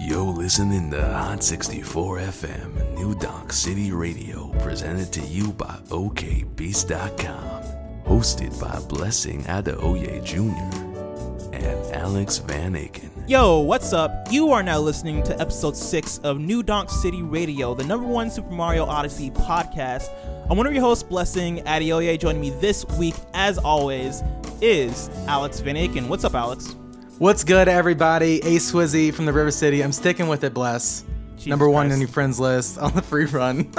Yo, listening to Hot 64 FM, New Donk City Radio, presented to you by OKBeast.com. Hosted by Blessing Adeoye Jr. and Alex Van Aken. Yo, what's up? You are now listening to episode 6 of New Donk City Radio, the number one Super Mario Odyssey podcast. I'm one of your hosts, Blessing Adeoye. Joining me this week, as always, is Alex Van Aken. What's up, Alex? What's good, everybody? A Swizzy from the River City. I'm sticking with it, Bless. Jesus Number one Christ. on your friends list on the free run.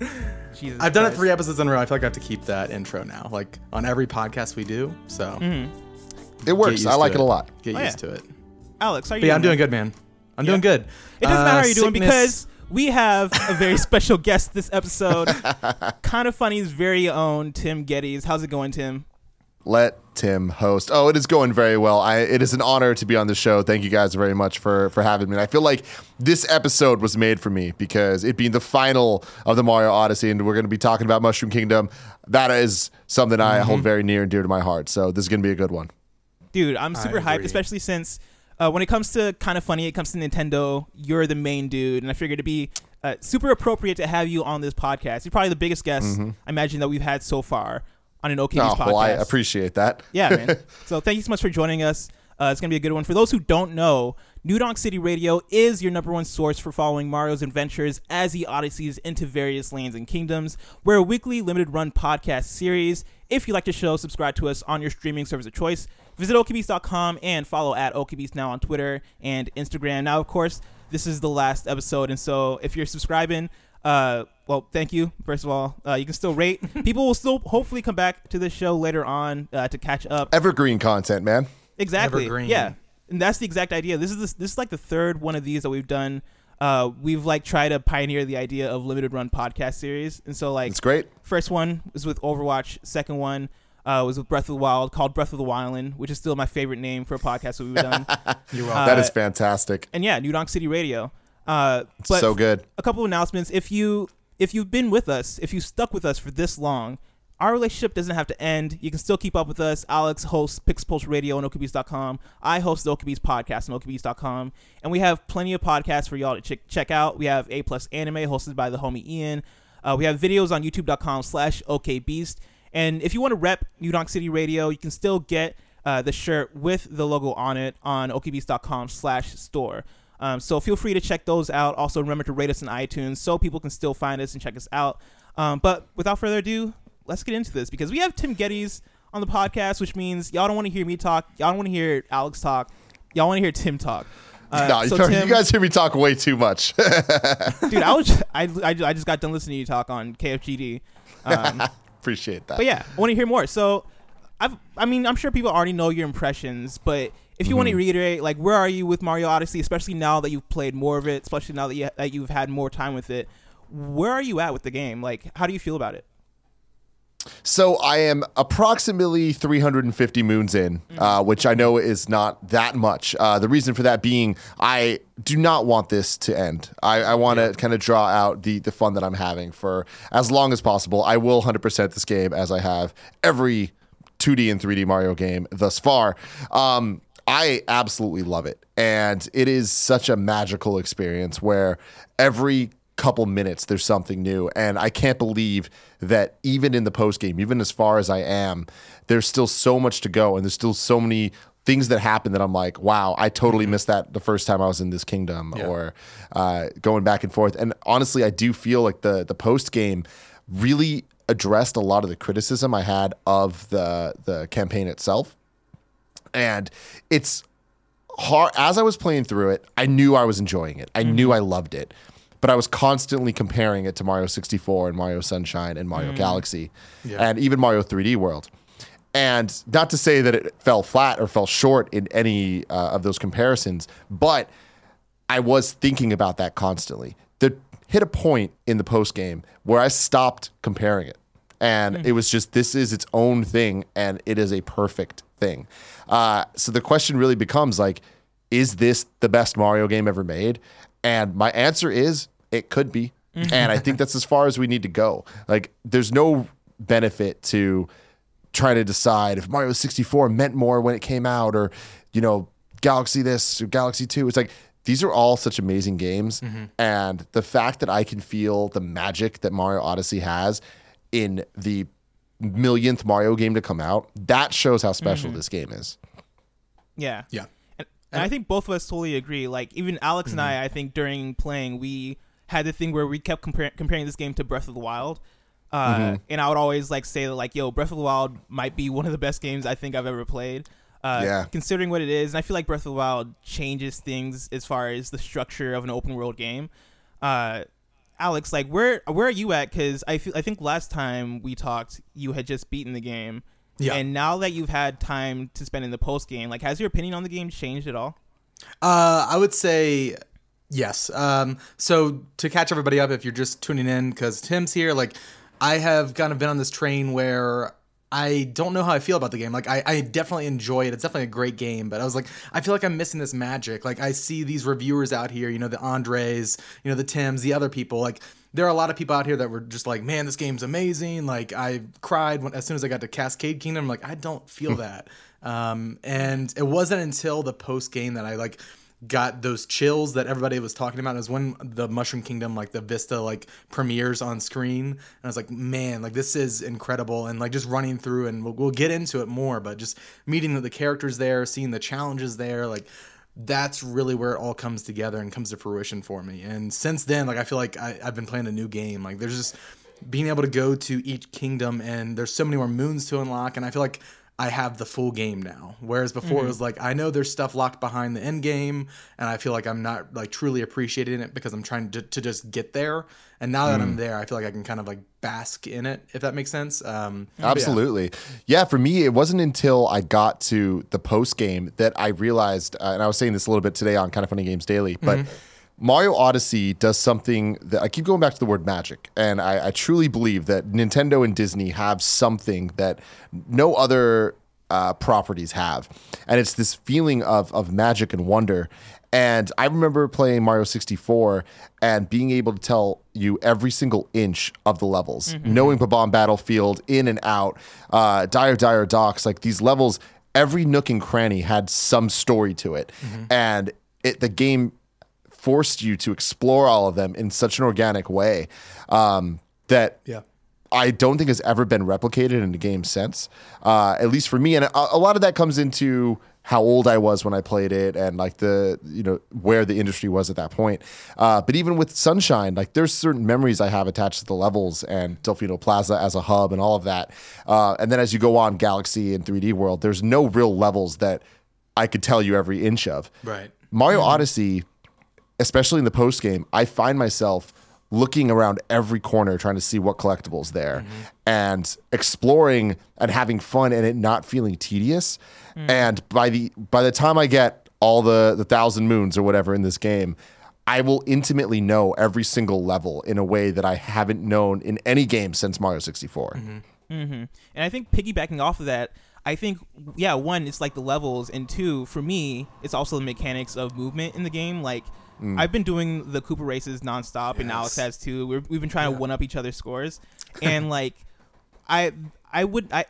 Jesus I've done it three episodes in a row. I feel like I have to keep that intro now, like on every podcast we do. So Mm-hmm. It works. used I to like it. a lot. Get Oh, used yeah. to it. Alex, how are you But yeah, I'm doing? doing good, man. I'm Yeah. doing good. It doesn't Uh, matter how you're doing because we have a very special guest this episode. kind of funny's very own Tim Gettys. How's it going, Tim? Let Tim host. Oh, it is going very well. I, it is an honor to be on the show. Thank you guys very much for for having me. And I feel like this episode was made for me because it being the final of the Mario Odyssey, and we're going to be talking about Mushroom Kingdom. That is something I Mm-hmm. hold very near and dear to my heart. So this is going to be a good one. Dude, I'm super hyped, especially since uh, when it comes to kind of funny, it comes to Nintendo, you're the main dude, and I figured it'd be uh, super appropriate to have you on this podcast. You're probably the biggest guest I imagine that we've had so far on an Mm-hmm. Oh, podcast. well, I appreciate that. Yeah, man. so thank you so much for joining us. Uh, it's gonna be a good one. For those who don't know, New Donk City Radio is your number one source for following Mario's adventures as he odysseys into various lands and kingdoms. We're a weekly limited run podcast series. If you like the show, subscribe to us on your streaming service of choice. Visit OKBeast.com and follow at OKBeast now on Twitter and Instagram. Now, of course, this is the last episode, and so if you're subscribing, uh, well, thank you. First of all, uh, you can still rate. People will still hopefully come back to this show later on uh, to catch up. Evergreen content, man. Exactly. Evergreen. Yeah, and that's the exact idea. This is this, this is like the third one of these that we've done. Uh, we've like tried to pioneer the idea of limited run podcast series, and so like It's great. first one was with Overwatch. Second one uh, was with Breath of the Wild, called Breath of the Wildland, which is still my favorite name for a podcast that we've done. You're Uh, that is fantastic. and yeah, New Donk City Radio. Uh, but so good. a couple of announcements. If you if you've been with us, if you stuck with us for this long, our relationship doesn't have to end. You can still keep up with us. Alex hosts Pix Pulse Radio on OKBeast.com. I host the OKBeast podcast on OKBeast.com. And we have plenty of podcasts for y'all to check, check out. We have A Plus Anime hosted by the homie Ian. Uh, we have videos on youtube.com slash OKBeast. And if you want to rep New Donk City Radio, you can still get uh, the shirt with the logo on it on okbeast.com slash store. Um, so feel free to check those out. Also, remember to rate us on iTunes so people can still find us and check us out. Um, but without further ado, let's get into this because we have Tim Gettys on the podcast, which means y'all don't want to hear me talk. Y'all don't want to hear Alex talk. Y'all want to hear Tim talk. Uh, no, so you, Tim, guys hear me talk way too much. dude, I was I, I, I just got done listening to you talk on KFGD. Um, Appreciate that. But yeah, I want to hear more. So, I've, I mean, I'm sure people already know your impressions, but if you want to reiterate, like, where are you with Mario Odyssey, especially now that you've played more of it, especially now that, you, that you've had more time with it, where are you at with the game? Like, how do you feel about it? So I am approximately 350 moons in, uh, which I know is not that much. Uh, the reason for that being, I do not want this to end. I, I want to kind of draw out the the fun that I'm having for as long as possible. I will 100% this game as I have every 2D and 3D Mario game thus far. Um, I absolutely love it. And it is such a magical experience where every couple minutes there's something new. And I can't believe that even in the post game, even as far as I am, there's still so much to go. And there's still so many things that happen that I'm like, wow, I totally missed that the first time I was in this kingdom or uh, going back and forth. And honestly, I do feel like the the post game really addressed a lot of the criticism I had of the the campaign itself. And it's hard as I was playing through it, I knew I was enjoying it. I knew I loved it. But I was constantly comparing it to Mario 64 and Mario Sunshine and Mario Galaxy and even Mario 3D World. And not to say that it fell flat or fell short in any uh, of those comparisons, but I was thinking about that constantly. There hit a point in the post game where I stopped comparing it. And hmm. it was just, this is its own thing and it is a perfect thing. Uh, so the question really becomes like, is this the best Mario game ever made? And my answer is, it could be. Mm-hmm. and I think that's as far as we need to go. Like, there's no benefit to trying to decide if Mario 64 meant more when it came out or, you know, Galaxy this, or Galaxy Two. It's like these are all such amazing games, mm-hmm. and the fact that I can feel the magic that Mario Odyssey has in the millionth Mario game to come out, that shows how special this game is. Yeah. Yeah. And, and I think both of us totally agree. Like even Alex and I, I think during playing, we had the thing where we kept compar- comparing this game to Breath of the Wild. Uh, And I would always like say that like, yo, Breath of the Wild might be one of the best games I think I've ever played. Uh, Yeah. Considering what it is, and I feel like Breath of the Wild changes things as far as the structure of an open world game. Uh, Alex, like where where are you at? Because I feel I think last time we talked, you had just beaten the game. Yeah. And now that you've had time to spend in the post game, like has your opinion on the game changed at all? Uh, I would say yes. Um, so to catch everybody up, if you're just tuning in because Tim's here, like I have kind of been on this train where I don't know how I feel about the game. Like I, I definitely enjoy it. It's definitely a great game, but I was like, I feel like I'm missing this magic. Like I see these reviewers out here, you know, the Andres, you know, the Tims, the other people, like there are a lot of people out here that were just like, man, this game's amazing. Like I cried when, as soon as I got to Cascade Kingdom. I'm like, I don't feel that. Um, and it wasn't until the post game that I like got those chills that everybody was talking about. Was when the Mushroom Kingdom, like the Vista, like premieres on screen, and I was like, man, like this is incredible. And like just running through, and we'll, we'll get into it more, but just meeting the characters there, seeing the challenges there, like that's really where it all comes together and comes to fruition for me. And since then, like I feel like I, I've been playing a new game. Like there's just being able to go to each kingdom, and there's so many more moons to unlock, and I feel like I have the full game now. Whereas before it was like I know there's stuff locked behind the end game, and I feel like I'm not like truly appreciating it because I'm trying to, to just get there. And now that I'm there, I feel like I can kind of like bask in it, if that makes sense. Um, but yeah. Absolutely. Yeah. for me, it wasn't until I got to the post game that I realized, uh, and I was saying this a little bit today on Kind of Funny Games Daily, but Mario Odyssey does something that I keep going back to the word magic. And I, I truly believe that Nintendo and Disney have something that no other uh, properties have. And it's this feeling of, of magic and wonder. And I remember playing Mario 64 and being able to tell you every single inch of the levels, knowing Bob-omb Battlefield in and out, uh, Dire Dire Docks, like these levels, every nook and cranny had some story to it. And it, the game forced you to explore all of them in such an organic way um, that Yeah. I don't think has ever been replicated in a game since, uh, at least for me. And a, a lot of that comes into how old I was when I played it, and like the you know where the industry was at that point. Uh, but even with Sunshine, like there's certain memories I have attached to the levels and Delfino Plaza as a hub and all of that. Uh, and then as you go on Galaxy and 3D World, there's no real levels that I could tell you every inch of. Right. Mario Odyssey, especially in the post game, I find myself looking around every corner trying to see what collectibles there mm-hmm. and exploring and having fun and it not feeling tedious. Mm. And by the by the time I get all the the thousand moons or whatever in this game, I will intimately know every single level in a way that I haven't known in any game since Mario 64. Mm-hmm. Mm-hmm. And I think piggybacking off of that, I think yeah, one it's like the levels, and two for me it's also the mechanics of movement in the game. Like Mm. I've been doing the Koopa races nonstop, and Alex has too. We're, we've been trying to one up each other's scores, and like I I would I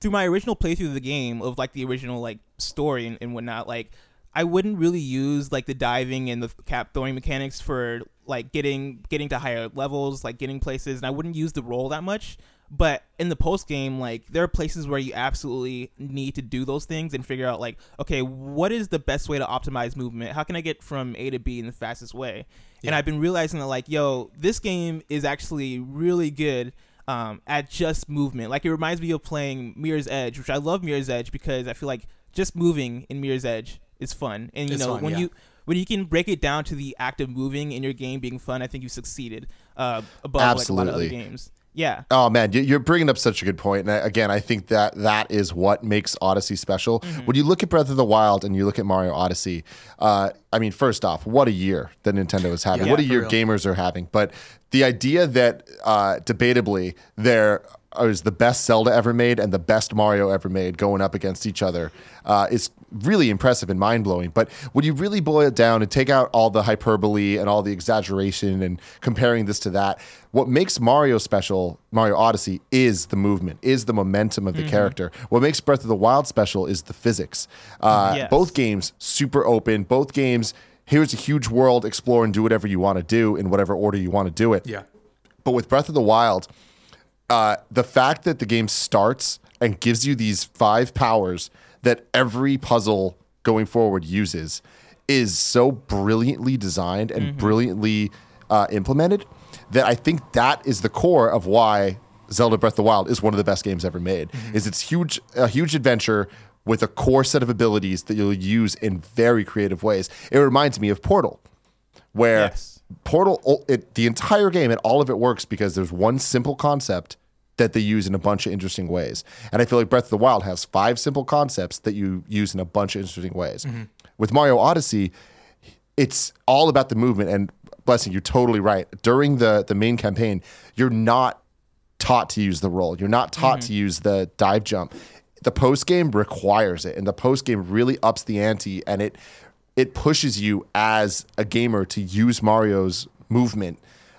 through my original playthrough of the game of like the original like story and, and whatnot like. I wouldn't really use like the diving and the cap throwing mechanics for like getting getting to higher levels, like getting places, and I wouldn't use the roll that much. But in the post game, like there are places where you absolutely need to do those things and figure out like, okay, what is the best way to optimize movement? How can I get from A to B in the fastest way? And I've been realizing that like, yo, this game is actually really good um, at just movement. Like it reminds me of playing Mirror's Edge, which I love Mirror's Edge because I feel like just moving in Mirror's Edge is fun. And you It's know fun, when yeah. you when you can break it down to the act of moving in your game being fun, I think you've succeeded uh, above like a lot of other Absolutely. games. Yeah. Oh man, you- you're bringing up such a good point. And again, I think that that is what makes Odyssey special. When you look at Breath of the Wild and you look at Mario Odyssey, uh, I mean, first off, what a year that Nintendo is having. Yeah, what a year real. gamers are having. But the idea that uh, debatably there is the best Zelda ever made and the best Mario ever made going up against each other uh, is really impressive and mind blowing. But when you really boil it down and take out all the hyperbole and all the exaggeration and comparing this to that, what makes Mario special, Mario Odyssey, is the movement, is the momentum of the character. What makes Breath of the Wild special is the physics. Uh, Yes. Both games super open. Both games. Here's a huge world. Explore and do whatever you want to do in whatever order you want to do it. Yeah. But with Breath of the Wild, uh, the fact that the game starts and gives you these five powers that every puzzle going forward uses is so brilliantly designed and brilliantly uh, implemented that I think that is the core of why Zelda Breath of the Wild is one of the best games ever made. Is it's huge, a huge adventure with a core set of abilities that you'll use in very creative ways. It reminds me of Portal, where Yes. Portal, it, the entire game and all of it works because there's one simple concept that they use in a bunch of interesting ways. And I feel like Breath of the Wild has five simple concepts that you use in a bunch of interesting ways. Mm-hmm. With Mario Odyssey, it's all about the movement. And blessing, you're totally right. During the the main campaign, you're not taught to use the roll. You're not taught to mm-hmm. use the dive jump. The post game requires it, and the post game really ups the ante, and it it pushes you as a gamer to use Mario's movement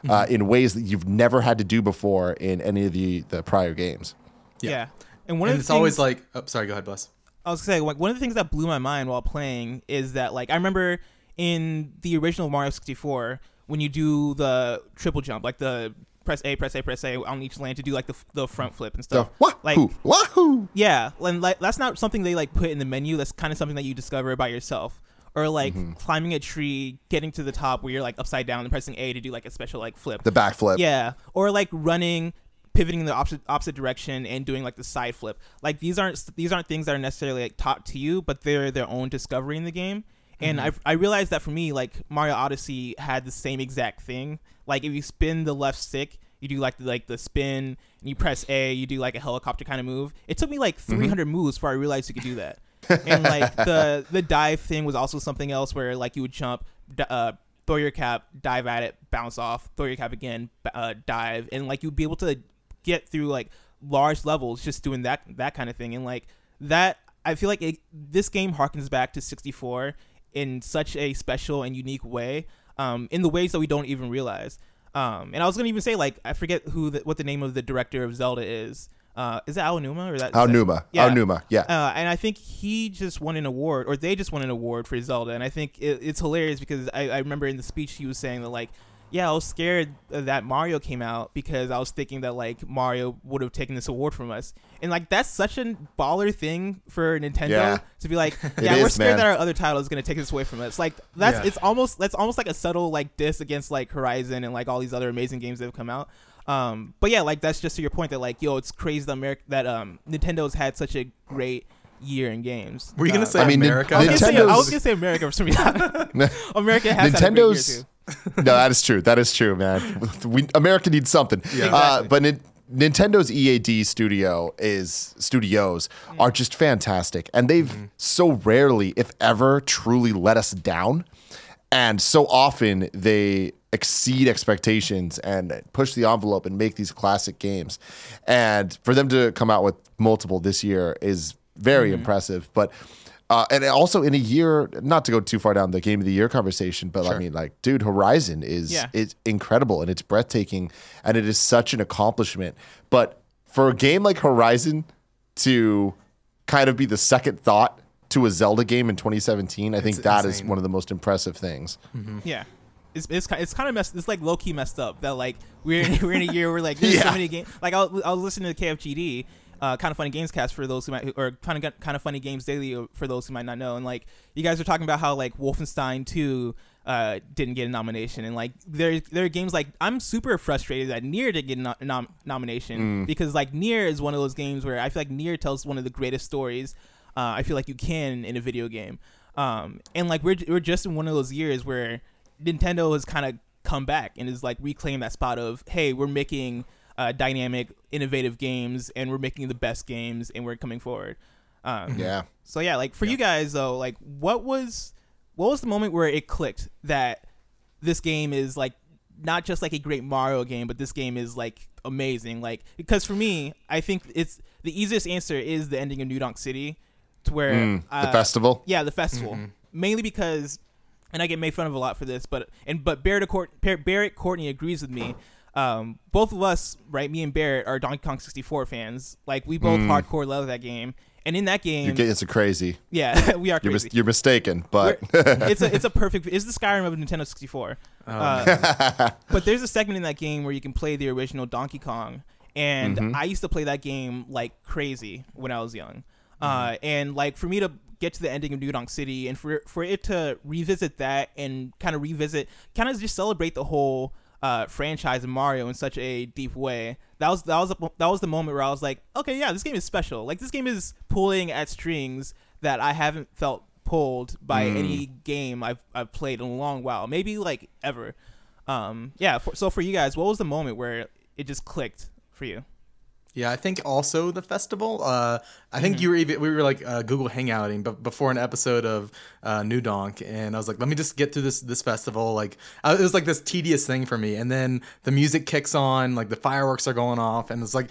uh, in ways that you've never had to do before in any of the the prior games. Yeah. And one And of the it's always things- like, oh, sorry, go ahead, Bless. I was gonna say like one of the things that blew my mind while playing is that like I remember in the original Mario 64 when you do the triple jump, like the press A, press A, press A on each land to do like the the front flip and The stuff. wahoo, like wahoo. yeah, and like that's not something they like put in the menu. That's kind of something that you discover by yourself. Or like Mm-hmm. climbing a tree, getting to the top where you're like upside down and pressing A to do like a special like flip. The backflip. Yeah, or like running, pivoting in the opposite opposite direction and doing like the side flip. Like these aren't these aren't things that are necessarily like taught to you, but they're their own discovery in the game. And I I realized that for me, like Mario Odyssey had the same exact thing. Like if you spin the left stick, you do like the, like the spin, and you press A, you do like a helicopter kind of move. It took me like 300 moves before I realized you could do that. And like the the dive thing was also something else where like you would jump, uh, throw your cap, dive at it, bounce off, throw your cap again, uh, dive, and like you'd be able to get through like large levels just doing that that kind of thing. And like that, I feel like it, this game harkens back to 64 in such a special and unique way, um, in the ways that we don't even realize. Um, and I was gonna even say like I forget who the, what the name of the director of Zelda is. Uh, is it Aonuma or is that Aonuma. Yeah. Aonuma. Yeah. Uh, and I think he just won an award, or they just won an award for Zelda. And I think it, it's hilarious because I, I remember in the speech he was saying that like, yeah, I was scared that Mario came out because I was thinking that like Mario would have taken this award from us. And like that's such a baller thing for Nintendo Yeah. to be like, yeah, we're is, scared man. that our other title is gonna take this away from us. Like that's Yeah. it's almost that's almost like a subtle like diss against like Horizon and like all these other amazing games that have come out. Um, but yeah, like that's just to your point that like, yo, it's crazy that America that um Nintendo's had such a great year in games. Were you gonna Uh, say I mean, America? I was, gonna say, I was gonna say America for some reason. America has had a great year Nintendo's too. no, that is true. That is true, man. We, America needs something. Yeah. Uh, Exactly. but Nin- Nintendo's EAD studio is studios are just fantastic, and they've so rarely, if ever, truly let us down. And so often they exceed expectations and push the envelope and make these classic games. And for them to come out with multiple this year is very impressive. But uh, and also in a year, not to go too far down the game of the year conversation, but I mean, like, dude, Horizon is Yeah. is incredible and it's breathtaking and it is such an accomplishment. But for a game like Horizon to kind of be the second thought to a Zelda game in 2017, I think It's that is insane. one of the most impressive things. Yeah. It's, it's, it's kind of messed. It's like low key messed up that like we're in, we're in a year where like there's so many games. Like I was, I was listening to KFGD, uh, kind of funny games cast for those who might or kind of kind of funny games daily for those who might not know. And like you guys are talking about how like Wolfenstein 2 uh, didn't get a nomination, and like there there are games like I'm super frustrated that NieR didn't get a no- nom- nomination because like NieR is one of those games where I feel like NieR tells one of the greatest stories. Uh, I feel like you can in a video game. Um, and like we're we're just in one of those years where Nintendo has kind of come back and is like reclaim that spot of hey, we're making uh, dynamic, innovative games, and we're making the best games, and we're coming forward. Um, Yeah. So yeah, like for you guys though, like what was what was the moment where it clicked that this game is like not just like a great Mario game, but this game is like amazing. Like because for me, I think it's the easiest answer is the ending of New Donk City, to where Mm, the uh, festival. Yeah, the festival. Mm-hmm. Mainly because, and I get made fun of a lot for this, but and but Barrett, Court, Barrett Courtney agrees with me. Um, both of us, right? Me and Barrett are Donkey Kong 64 fans. Like we both hardcore love that game, and in that game, Mm. You're getting it's a crazy. yeah, we are You're, mis- you're mistaken, but it's a it's a perfect. It's the Skyrim of Nintendo 64. Oh, Uh, but there's a segment in that game where you can play the original Donkey Kong, and Mm-hmm. I used to play that game like crazy when I was young. Uh, Mm-hmm. and like for me to get to the ending of New Donk City, and for for it to revisit that and kind of revisit, kind of just celebrate the whole uh, franchise of Mario in such a deep way. That was that was a, that was the moment where I was like, okay, yeah, this game is special. Like this game is pulling at strings that I haven't felt pulled by Mm. any game I've I've played in a long while, maybe like ever. Um, yeah. For, so for you guys, what was the moment where it just clicked for you? Yeah, I think also the festival. Uh, I Mm-hmm. think you were even we were like uh, Google Hangouting, but before an episode of uh, New Donk, and I was like, let me just get through this this festival. Like uh, it was like this tedious thing for me, and then the music kicks on, like the fireworks are going off, and it's like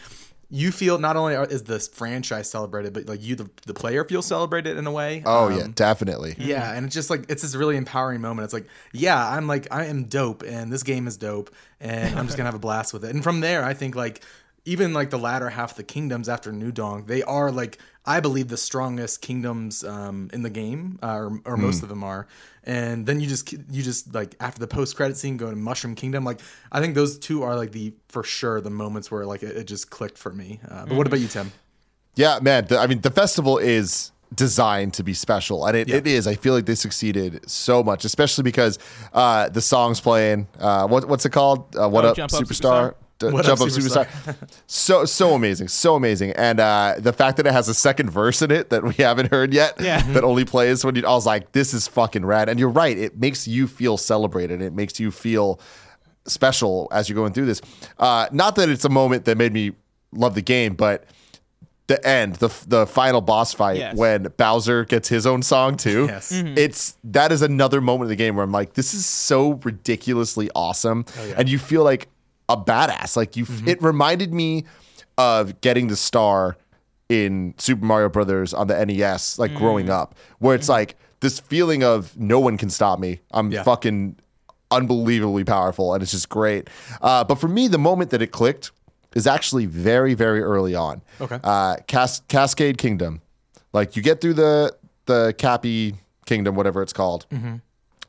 you feel not only is this franchise celebrated, but like you the, the player feels celebrated in a way. oh Um, yeah, definitely. yeah, and it's just like it's this really empowering moment. It's like, yeah, I'm like I am dope, and this game is dope, and I'm just gonna have a blast with it. And from there, I think like even like the latter half of the kingdoms after New Donk, they are like I believe the strongest kingdoms um, in the game, uh, or, or most of them are. And then you just you just like after the post credit scene, go to Mushroom Kingdom. Like I think those two are like the for sure the moments where like it, it just clicked for me. Uh, but what about you, Tim? Yeah, man. The, I mean, the festival is designed to be special, and it, Yeah. it is. I feel like they succeeded so much, especially because uh, the songs playing. Uh, what, what's it called? Uh, what Oh, up, Jump Up superstar? Superstar? D- What Jump Up, up, superstar. so so amazing, so amazing, and uh, the fact that it has a second verse in it that we haven't heard yet, Yeah. that only plays when you. I was like, this is fucking rad, and you're right. It makes you feel celebrated. It makes you feel special as you're going through this. Uh, not that it's a moment that made me love the game, but the end, the the final boss fight Yes. when Bowser gets his own song too. Yes. It's that is another moment of the game where I'm like, this is so ridiculously awesome, and you feel like a badass. Like you, it reminded me of getting the star in Super Mario Brothers on the NES, like growing up, where it's like this feeling of no one can stop me. I'm Yeah. fucking unbelievably powerful, and it's just great. Uh, but for me, the moment that it clicked is actually very, very early on. Okay. Uh, Cas- Cascade Kingdom, like you get through the the Cappy Kingdom, whatever it's called,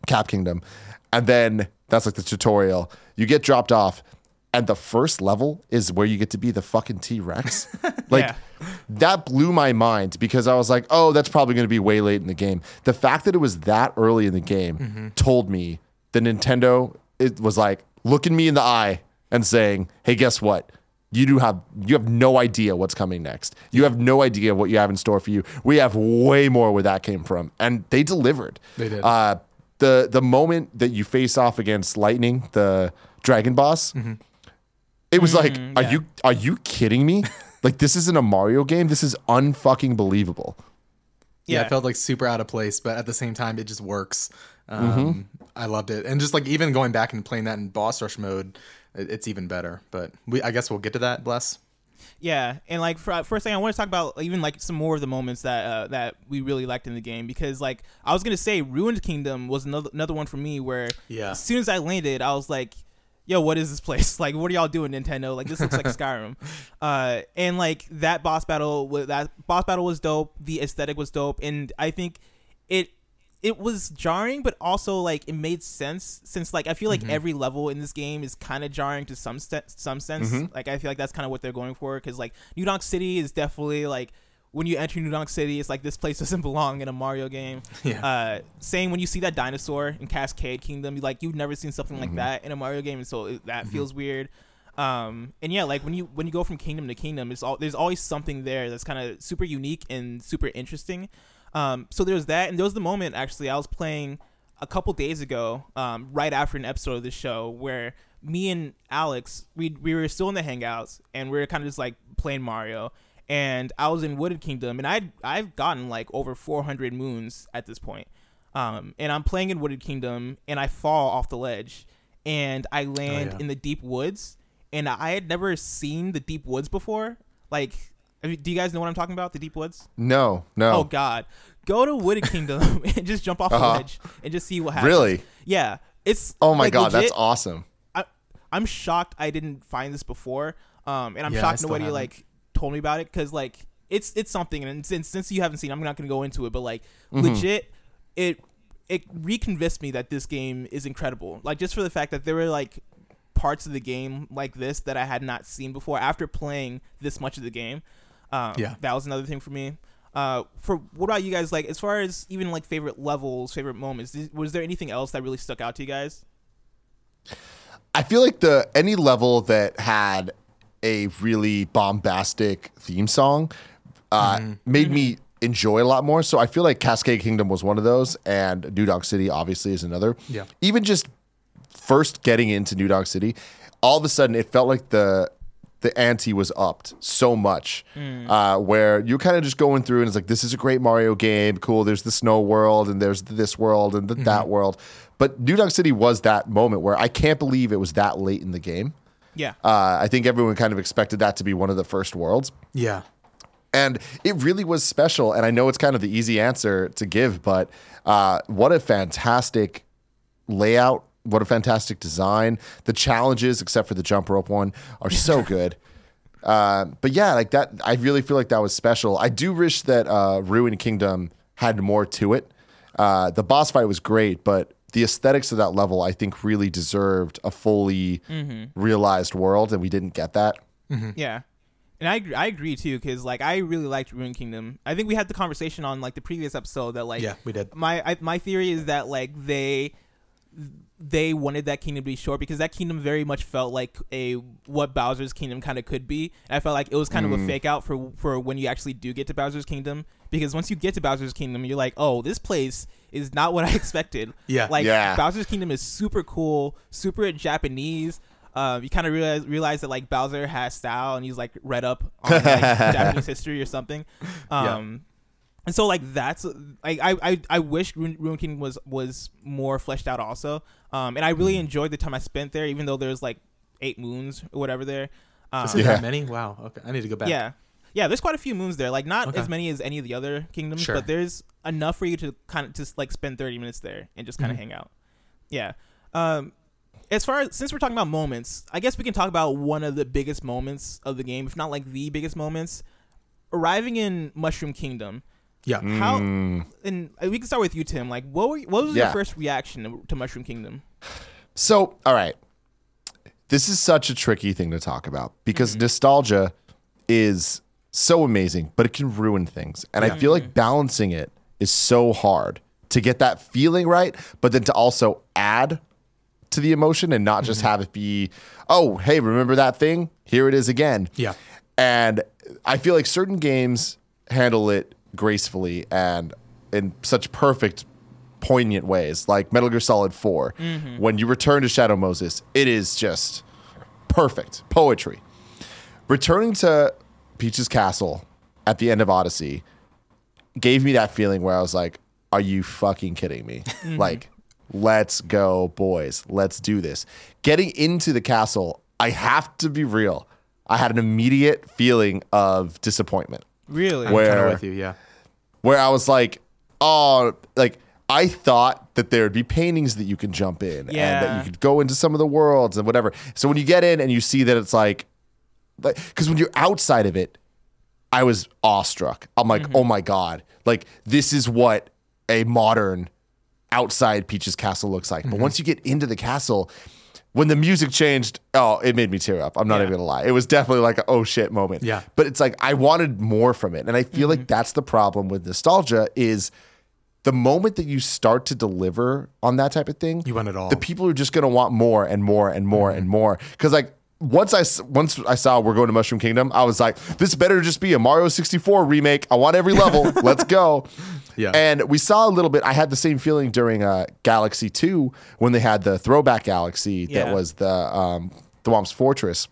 Cap Kingdom, and then that's like the tutorial. You get dropped off, and the first level is where you get to be the fucking T Rex. like Yeah. that blew my mind because I was like, oh, that's probably going to be way late in the game. The fact that it was that early in the game told me the Nintendo it was like looking me in the eye and saying, hey, guess what? You do have you have no idea what's coming next. You have no idea what you have in store for you. We have way more where that came from, and they delivered. They did. Uh, the the moment that you face off against Lightning, the dragon boss, it was like, are you are you kidding me? like this isn't a Mario game. This is unfucking believable. yeah, Yeah. it felt like super out of place, but at the same time, it just works. Um, Mm-hmm. I loved it, and just like even going back and playing that in boss rush mode, it, it's even better. But we, I guess we'll get to that. Bless. Yeah, and like for, first thing, I want to talk about even like some more of the moments that uh, that we really liked in the game because like I was gonna say, Ruined Kingdom was another another one for me where Yeah. as soon as I landed, I was like, "Yo, what is this place? Like, what are y'all doing, Nintendo? Like, this looks like Skyrim." Uh, and like that boss battle, that boss battle was dope. The aesthetic was dope, and I think it it was jarring, but also like it made sense since like I feel like every level in this game is kind of jarring to some st- some sense. Like I feel like that's kind of what they're going for because like New Donk City is definitely like when you enter New Donk City, it's like this place doesn't belong in a Mario game. Yeah. Uh, same when you see that dinosaur in Cascade Kingdom, you like you've never seen something like that in a Mario game, and so it, that feels weird. Um, and yeah, like when you when you go from kingdom to kingdom, it's all there's always something there that's kind of super unique and super interesting. Um, so there's that, and there was the moment actually I was playing a couple days ago, um, right after an episode of the show where me and Alex we we were still in the hangouts and we were kind of just like playing Mario, and I was in Wooded Kingdom, and I I've gotten like over 400 moons at this point. Um, and I'm playing in Wooded Kingdom, and I fall off the ledge, and I land yeah. in the deep woods, and I had never seen the Deep Woods before. Like, do you guys know what I'm talking about? The Deep Woods? No, no. Oh God, go to Wooded Kingdom and just jump off Uh-huh. a ledge and just see what happens. Really? Yeah, it's. Oh my like, god, that's awesome. I, I'm shocked I didn't find this before. Um, and I'm Yeah, shocked nobody haven't. like told me about it because like it's it's something. And since since you haven't seen, I'm not gonna go into it, but like Mm-hmm. legit, it it reconvinced me that this game is incredible. Like just for the fact that there were like parts of the game like this that I had not seen before after playing this much of the game. Um, Yeah. that was another thing for me. Uh, for what about you guys? Like as far as even like favorite levels, favorite moments, was there anything else that really stuck out to you guys? I feel like the any level that had a really bombastic theme song uh, made me enjoy a lot more. So I feel like Cascade Kingdom was one of those, and New Donk City obviously is another. Yeah. Even just first getting into New Donk City, all of a sudden it felt like the the ante was upped so much, uh, where you're kind of just going through and it's like this is a great Mario game, cool. There's the snow world and there's this world and the, that world, but New Donk City was that moment where I can't believe it was that late in the game. Yeah. Uh, I think everyone kind of expected that to be one of the first worlds. Yeah. And it really was special. And I know it's kind of the easy answer to give, but uh, what a fantastic layout. What a fantastic design. The challenges, except for the jump rope one, are so good. Uh, but yeah, like that, I really feel like that was special. I do wish that uh, Ruin Kingdom had more to it. Uh, the boss fight was great, but the aesthetics of that level, I think, really deserved a fully mm-hmm. realized world, and we didn't get that. Mm-hmm. Yeah. And I agree, I agree too because like I really liked Ruin Kingdom. I think we had the conversation on like the previous episode that like Yeah, we did. My I, my theory is that like they they wanted that kingdom to be short because that kingdom very much felt like a what Bowser's kingdom kind of could be. And I felt like it was kind of a mm. fake out for for when you actually do get to Bowser's kingdom because once you get to Bowser's kingdom, you're like, oh, this place is not what I expected. Yeah. like Yeah. Bowser's kingdom is super cool, super Japanese. Um, you kind of realize realize that like Bowser has style and he's like read up on like, Japanese history or something. Um, and so like that's like I I, I wish Ruin, Ruin Kingdom was was more fleshed out also. Um, and I really enjoyed the time I spent there, even though there's like eight moons or whatever there. Um, Is Yeah. that many? Wow. Okay. I need to go back. yeah. Yeah, there's quite a few moons there. Like not Okay. as many as any of the other kingdoms, Sure. but there's enough for you to kind of just like spend 30 minutes there and just kind Mm-hmm. of hang out. Yeah. Um as far as since we're talking about moments, I guess we can talk about one of the biggest moments of the game, if not like the biggest moments. Arriving in Mushroom Kingdom. Yeah. How and uh, we can start with you, Tim. Like, what were, what was your first reaction to, to Mushroom Kingdom? So, all right. This is such a tricky thing to talk about because nostalgia is so amazing, but it can ruin things. And I feel like mm-hmm. balancing it is so hard to get that feeling right, but then to also add to the emotion and not just mm-hmm. have it be, oh, hey, remember that thing? Here it is again. Yeah. And I feel like certain games handle it gracefully and in such perfect, poignant ways, like Metal Gear Solid 4. Mm-hmm. When you return to Shadow Moses, it is just perfect poetry. Returning to Peach's Castle at the end of Odyssey gave me that feeling where I was like, are you fucking kidding me? Mm-hmm. Like, let's go, boys. Let's do this. Getting into the castle, I have to be real. I had an immediate feeling of disappointment Really? Where- Kind of with you. Yeah. where I was like, oh, like I thought that there would be paintings that you can jump in and that you could go into some of the worlds and whatever. So when you get in and you see that it's like, like, because when you're outside of it, I was awestruck. I'm like, oh my god, like this is what a modern outside Peach's castle looks like. But once you get into the castle, when the music changed, oh, it made me tear up. I'm not Yeah. even gonna lie. It was definitely like a oh shit moment. Yeah. But it's like I wanted more from it. And I feel Mm-hmm. like that's the problem with nostalgia is the moment that you start to deliver on that type of thing, You want it all. The people are just gonna want more and more and more Mm-hmm. and more. Cause like once I once I saw we're going to Mushroom Kingdom, I was like, this better just be a Mario 64 remake. I want every level. Let's go. Yeah. And we saw a little bit. I had the same feeling during uh, Galaxy 2 when they had the throwback Galaxy Yeah. that was the um, Thwomp's Fortress.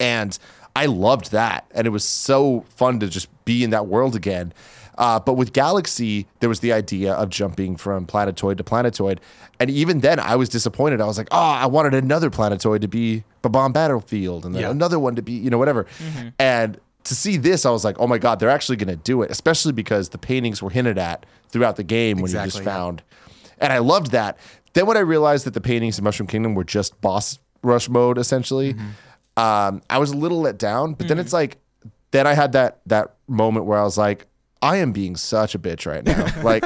And I loved that. And it was so fun to just be in that world again. Uh, but with Galaxy, there was the idea of jumping from planetoid to planetoid. And even then, I was disappointed. I was like, oh, I wanted another planetoid to be Bob-omb Battlefield and then Yeah. another one to be, you know, whatever. And to see this, I was like, oh my God, they're actually going to do it, especially because the paintings were hinted at throughout the game when you just yeah. found. And I loved that. Then when I realized that the paintings in Mushroom Kingdom were just boss rush mode, essentially, um, I was a little let down. But then it's like, then I had that that moment where I was like, I am being such a bitch right now. like,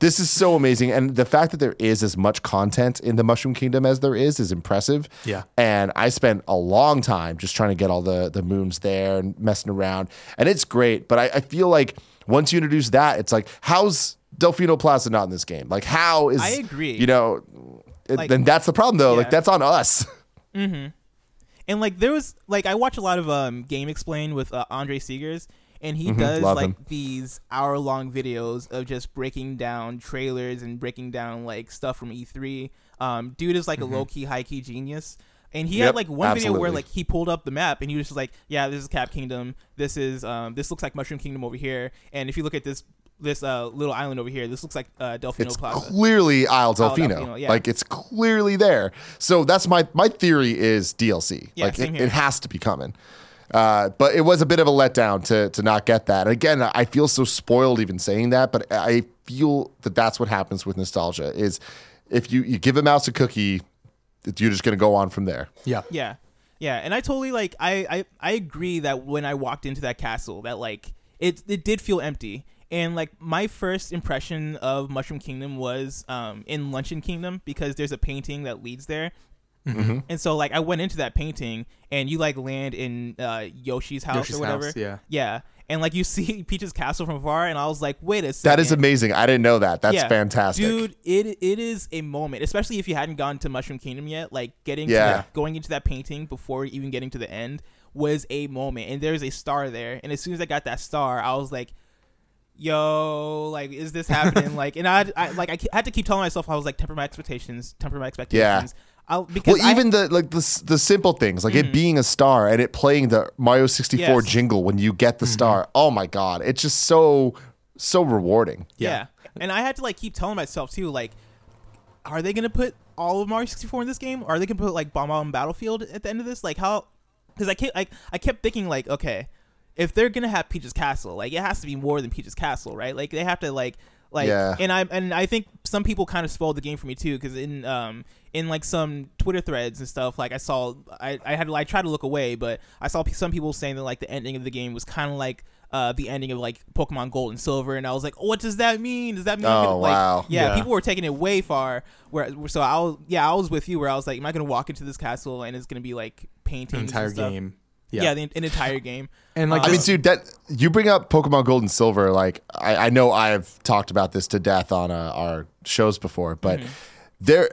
this is so amazing, and the fact that there is as much content in the Mushroom Kingdom as there is is impressive. Yeah. And I spent a long time just trying to get all the the moons there and messing around, and it's great. But I, I feel like once you introduce that, it's like, how's Delfino Plaza not in this game? Like, how is I agree. You know, it, Like- then that's the problem though. Like, that's on us. and like there was like I watch a lot of um GameXplain with uh, Andre Segers, and he does Mm-hmm. love like him. these hour long videos of just breaking down trailers and breaking down like stuff from E3. Um, dude is like a low key, high key genius. And he Mm-hmm. Yep, had like one video where like he pulled up the map and he was just like, "Yeah, this is Cap Kingdom. This is um, this looks like Mushroom Kingdom over here. And if you look at this this uh little island over here, this looks like uh, Delfino it's Plaza." clearly Isle Delfino. Delfino, yeah. Like it's clearly there. So that's my my theory is DLC. Yeah, like it, it has to be coming. Uh, but it was a bit of a letdown to to not get that. Again, I feel so spoiled even saying that, but I feel that that's what happens with nostalgia. Is if you you give a mouse a cookie, you're just gonna go on from there. Yeah. Yeah. Yeah, and I totally like I, I I agree that when I walked into that castle that like it it did feel empty. And like my first impression of Mushroom Kingdom was um in Luncheon Kingdom because there's a painting that leads there. Mm-hmm. And so like I went into that painting and you like land in uh Yoshi's house Yoshi's or whatever. house, yeah. Yeah. And like you see Peach's castle from far and I was like, "Wait a second. That is amazing. I didn't know that. That's Yeah. fantastic. dude. It it is a moment, especially if you hadn't gone to Mushroom Kingdom yet. Like getting to Yeah. going into that painting before even getting to the end was a moment, and there's a star there. And as soon as I got that star, I was like, "Yo, like, is this happening?" like, and I, I like I had to keep telling myself I was like, temper my expectations, temper my expectations. I'll, because Well, I- even the like the the simple things, like it being a star and it playing the Mario 64 Yes. Mm-hmm. jingle when you get the star. Oh my god, it's just so so rewarding. Yeah. And I had to like keep telling myself too, like, are they gonna put all of Mario 64 in this game? Or are they gonna put like Bob-omb Battlefield at the end of this? Like how? Because I kept like I kept thinking like, okay, if they're gonna have Peach's Castle, like it has to be more than Peach's Castle, right? Like they have to like like Yeah. and I and I think some people kind of spoiled the game for me too because in um in like some Twitter threads and stuff like I saw I I had I tried to look away but I saw some people saying that like the ending of the game was kind of like uh the ending of like Pokemon Gold and Silver and I was like what does that mean does that mean Oh, like, wow. yeah, Yeah. people were taking it way far where so I was yeah I was with you where I was like am I gonna walk into this castle and it's gonna be like painting An entire and stuff? game. Yeah, Yeah. the, an entire game And like Uh, I mean, dude, that you bring up Pokemon Gold and Silver. Like, I, I know I've talked about this to death on uh, our shows before, but Mm-hmm. there,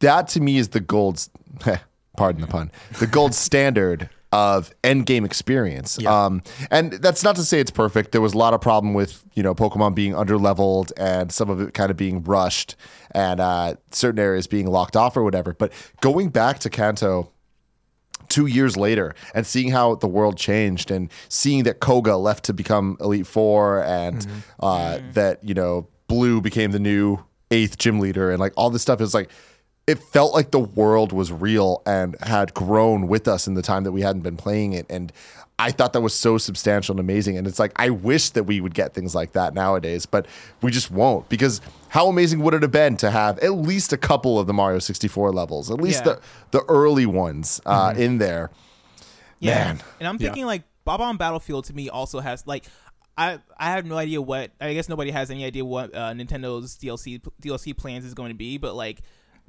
that to me is the gold. Pardon the pun. The gold standard of end game experience. Yeah. Um, and that's not to say it's perfect. There was a lot of problem with you know Pokemon being under leveled and some of it kind of being rushed and uh, certain areas being locked off or whatever. But going back to Kanto two years later and seeing how the world changed and seeing that Koga left to become Elite Four and uh, that, you know, Blue became the new eighth gym leader and like all this stuff is like, it felt like the world was real and had grown with us in the time that we hadn't been playing it. And I thought that was so substantial and amazing. And it's like, I wish that we would get things like that nowadays, but we just won't because how amazing would it have been to have at least a couple of the Mario 64 levels, at least Yeah. the, the early ones uh, in there. Yeah. Man. And I'm Yeah. thinking like Bob-omb Battlefield to me also has like I I have no idea what I guess nobody has any idea what uh, Nintendo's DLC DLC plans is going to be, but like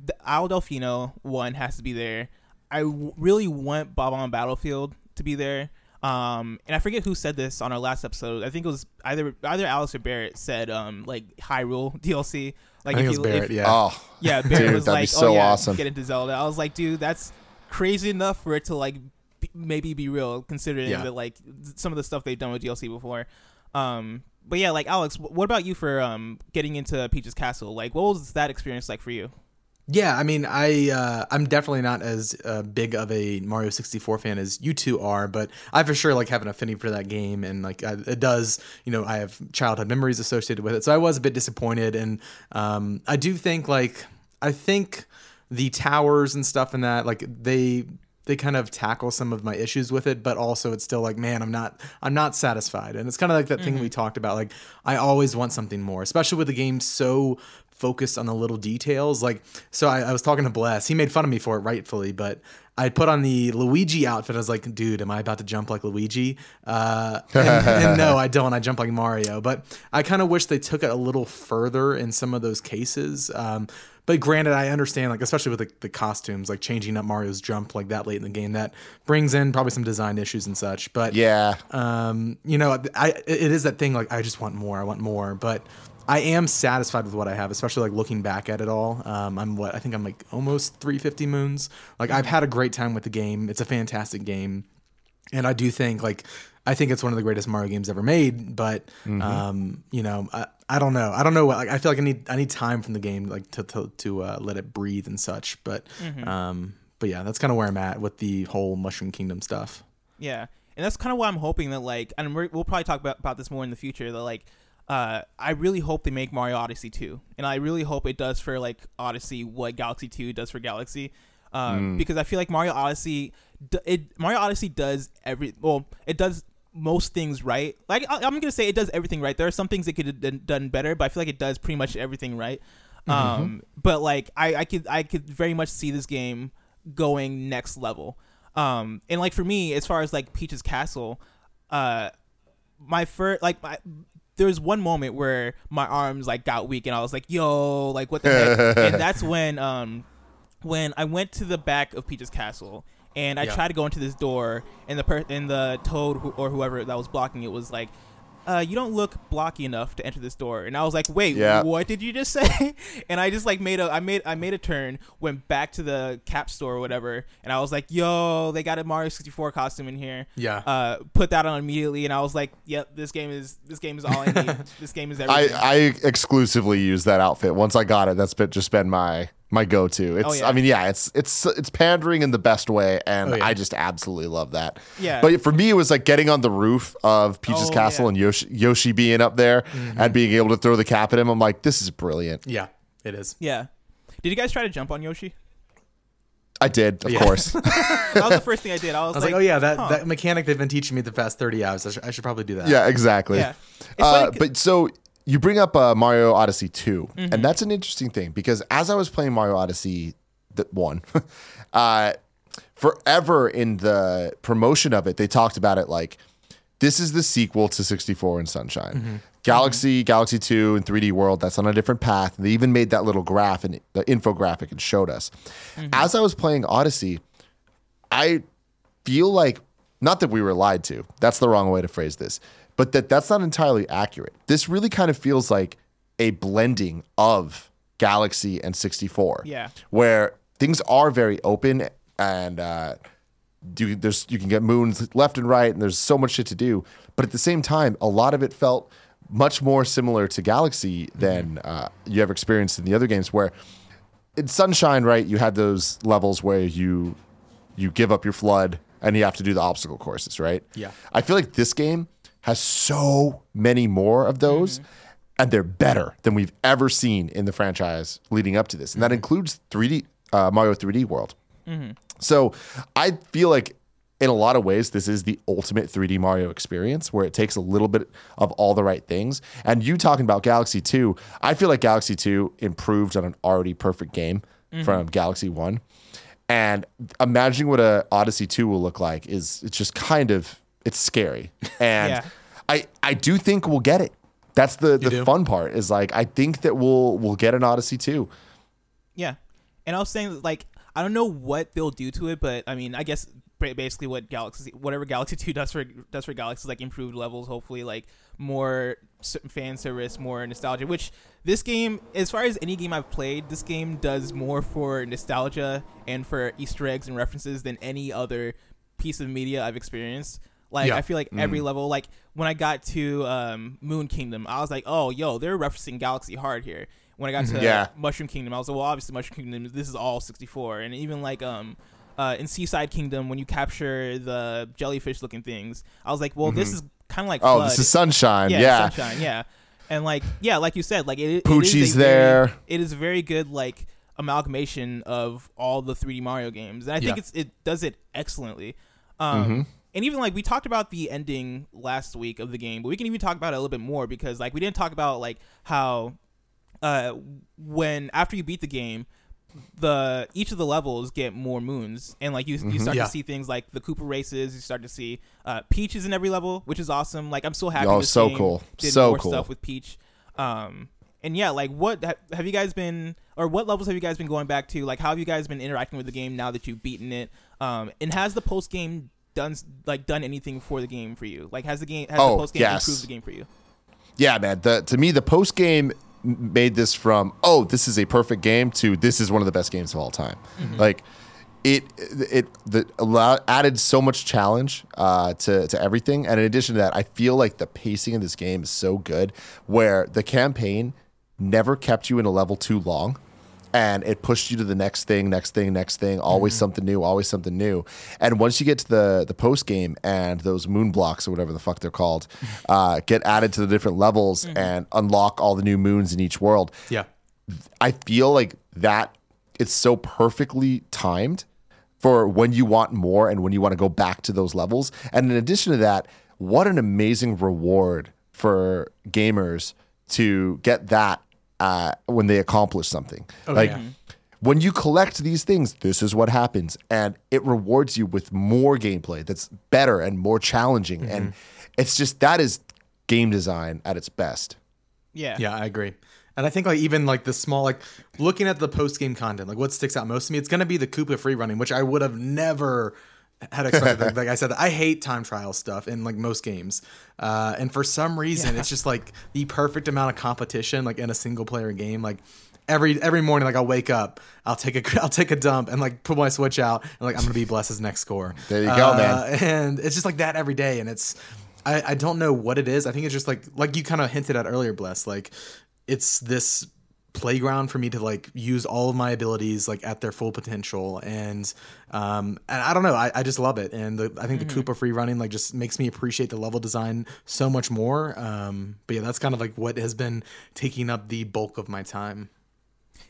the Isle Delfino one has to be there. I w- really want Bob-omb Battlefield to be there. Um, and I forget who said this on our last episode. I think it was either either Alex or Barrett said um like Hyrule DLC. Like I think if it was you Barrett. if, yeah. Oh, yeah, Barrett Dude, was that'd be like, so "Oh yeah, awesome." get into Zelda." I was like, "Dude, that's crazy enough for it to like be, maybe be real, considering Yeah. that like some of the stuff they've done with DLC before." Um, but yeah, like Alex, what about you for um getting into Peach's Castle? Like, what was that experience like for you? Yeah, I mean, I uh, I'm definitely not as uh, big of a Mario 64 fan as you two are, but I for sure like have an affinity for that game, and like I, it does, you know, I have childhood memories associated with it. So I was a bit disappointed, and um, I do think like I think the towers and stuff in that like they they kind of tackle some of my issues with it, but also it's still like, man, I'm not I'm not satisfied. And it's kind of like that thing we talked about. Like I always want something more, especially with the game so focused on the little details. Like so I, I was talking to Bless. He made fun of me for it rightfully, but I put on the Luigi outfit. I was like, dude, am I about to jump like Luigi? Uh, and, and no, I don't. I jump like Mario. But I kind of wish they took it a little further in some of those cases. Um, but granted, I understand, like especially with the, the costumes, like changing up Mario's jump like that late in the game, that brings in probably some design issues and such. But Yeah. um, you know, I it is that thing like I just want more. I want more, but I am satisfied with what I have, especially like looking back at it all. Um, I'm what I think I'm like almost 350 moons. Like I've had a great time with the game. It's a fantastic game, and I do think like I think it's one of the greatest Mario games ever made. But um, you know, I, I don't know. I don't know. what Like I feel like I need I need time from the game like to to, to uh, let it breathe and such. But um, but yeah, that's kind of where I'm at with the whole Mushroom Kingdom stuff. Yeah, and that's kind of why I'm hoping that like, and we're, we'll probably talk about, about this more in the future. That like, uh, I really hope they make Mario Odyssey 2, and I really hope it does for like Odyssey what Galaxy 2 does for Galaxy, um, because I feel like Mario Odyssey, it Mario Odyssey does every well, it does most things right. Like I, I'm gonna say it does everything right. There are some things it could have done, better, but I feel like it does pretty much everything right. Um, but like I, I could I could very much see this game going next level. Um, and like for me, as far as like Peach's Castle, uh, my first like my there was one moment where my arms like got weak and I was like, "Yo, like what the heck?" and that's when um when I went to the back of Peach's Castle and I Yeah. tried to go into this door and the per- and the toad who- or whoever that was blocking it was like. Uh, you don't look blocky enough to enter this door, and I was like, "Wait, Yeah. what did you just say?" and I just like made a, I made, I made a turn, went back to the cap store or whatever, and I was like, "Yo, they got a Mario 64 costume in here." Yeah. Uh, put that on immediately, and I was like, "Yep, this game is, this game is all I need. this game is I, everything." I exclusively use that outfit. Once I got it, that's been, just been my my go to. It's Oh, yeah. I mean, yeah, it's it's it's pandering in the best way, and Oh, yeah. I just absolutely love that. Yeah. But for me, it was like getting on the roof of Peach's Oh, Castle yeah. and Yoshi, Yoshi being up there Mm-hmm. and being able to throw the cap at him. I'm like, this is brilliant. yeah, it is. yeah. Did you guys try to jump on Yoshi? I did, of Yeah. course. That was the first thing I did. I was, I was like, like, oh yeah, that, huh. that mechanic they've been teaching me the past 30 hours. I, should- I should probably do that. yeah, exactly. Yeah. Uh, funny 'cause- but so you bring up uh, Mario Odyssey 2, Mm-hmm. and that's an interesting thing because as I was playing Mario Odyssey the 1, uh, forever in the promotion of it, they talked about it like this is the sequel to 64 and Sunshine. Galaxy, Galaxy 2, and 3D World, that's on a different path. They even made that little graph and the infographic and showed us. As I was playing Odyssey, I feel like not that we were lied to. That's the wrong way to phrase this. But that that's not entirely accurate. This really kind of feels like a blending of Galaxy and 64. Yeah. Where things are very open and uh you, there's you can get moons left and right and there's so much shit to do. But at the same time, a lot of it felt much more similar to Galaxy than uh, you ever experienced in the other games where in Sunshine, right, you had those levels where you you give up your FLUDD and you have to do the obstacle courses, right? Yeah. I feel like this game has so many more of those mm-hmm. and they're better than we've ever seen in the franchise leading up to this. And that mm-hmm. includes 3D uh, Mario 3D World. Mm-hmm. So I feel like in a lot of ways, this is the ultimate 3D Mario experience where it takes a little bit of all the right things. And you talking about Galaxy 2, I feel like Galaxy 2 improved on an already perfect game from Galaxy 1. And imagining what a Odyssey 2 will look like is it's just kind of it's scary. And Yeah. I I do think we'll get it. That's the the do? fun part is like I think that we'll we'll get an Odyssey 2. Yeah, and I was saying like I don't know what they'll do to it, but I mean I guess basically what Galaxy whatever Galaxy Two does for does for Galaxy is like improved levels, hopefully like more fan service, more nostalgia. Which this game, as far as any game I've played, this game does more for nostalgia and for Easter eggs and references than any other piece of media I've experienced. Like Yeah. I feel like every level, like when I got to um, Moon Kingdom, I was like, "Oh, yo, they're referencing Galaxy Hard here." when I got to Yeah. Mushroom Kingdom, I was like, well, obviously Mushroom Kingdom, this is all 64, and even like um. Uh, in Seaside Kingdom, when you capture the jellyfish-looking things, I was like, "Well, this is kind of like Oh, FLUDD. this is sunshine. yeah, Yeah. sunshine, yeah, and like yeah, like you said, like it, Poochie's a very- there. it is a very good like amalgamation of all the 3D Mario games, and I think it's it does it excellently. Um, Mm-hmm. And even like we talked about the ending last week of the game, but we can even talk about it a little bit more because like we didn't talk about like how uh when after you beat the game the each of the levels get more moons and like you you start Yeah. to see things like the Koopa races you start to see uh Peaches in every level which is awesome like I'm so happy Oh, so cool. did So more cool. stuff with Peach um and yeah like what ha- have you guys been or what levels have you guys been going back to like how have you guys been interacting with the game now that you've beaten it um and has the post game done like done anything for the game for you like has the game has Oh, the post game yes. improved the game for you Yeah, man. The to me, the post game made this from oh, this is a perfect game to this is one of the best games of all time. Like it it the allow, added so much challenge uh, to to everything, and in addition to that, I feel like the pacing of this game is so good, where the campaign never kept you in a level too long. And it pushed you to the next thing, next thing, next thing. Always something new, always something new. And once you get to the the post game and those moon blocks or whatever the fuck they're called, uh, get added to the different levels and unlock all the new moons in each world. Yeah. I feel like that it's so perfectly timed for when you want more and when you want to go back to those levels. And in addition to that, what an amazing reward for gamers to get that uh, when they accomplish something. like yeah. when you collect these things, this is what happens, and it rewards you with more gameplay that's better and more challenging. And it's just that is game design at its best. yeah Yeah, I agree. And I think like even like the small like looking at the post game content, like what sticks out most to me, it's gonna be the Koopa free running, which I would have never had expected. like, I said, I hate time trial stuff in like most games, uh, and for some reason, it's just like the perfect amount of competition, like in a single player game, like. Every every morning, like I'll wake up, I'll take a I'll take a dump and like put my switch out and like I'm gonna be blessed next score. There you go, Uh, man. And it's just like that every day, and it's I, I don't know what it is. I think it's just like like you kind of hinted at earlier, Bless. Like it's this playground for me to like use all of my abilities like at their full potential. And um and i don't know i, I just love it. And the, i think the koopa free running like just makes me appreciate the level design so much more. Um but yeah that's kind of like what has been taking up the bulk of my time.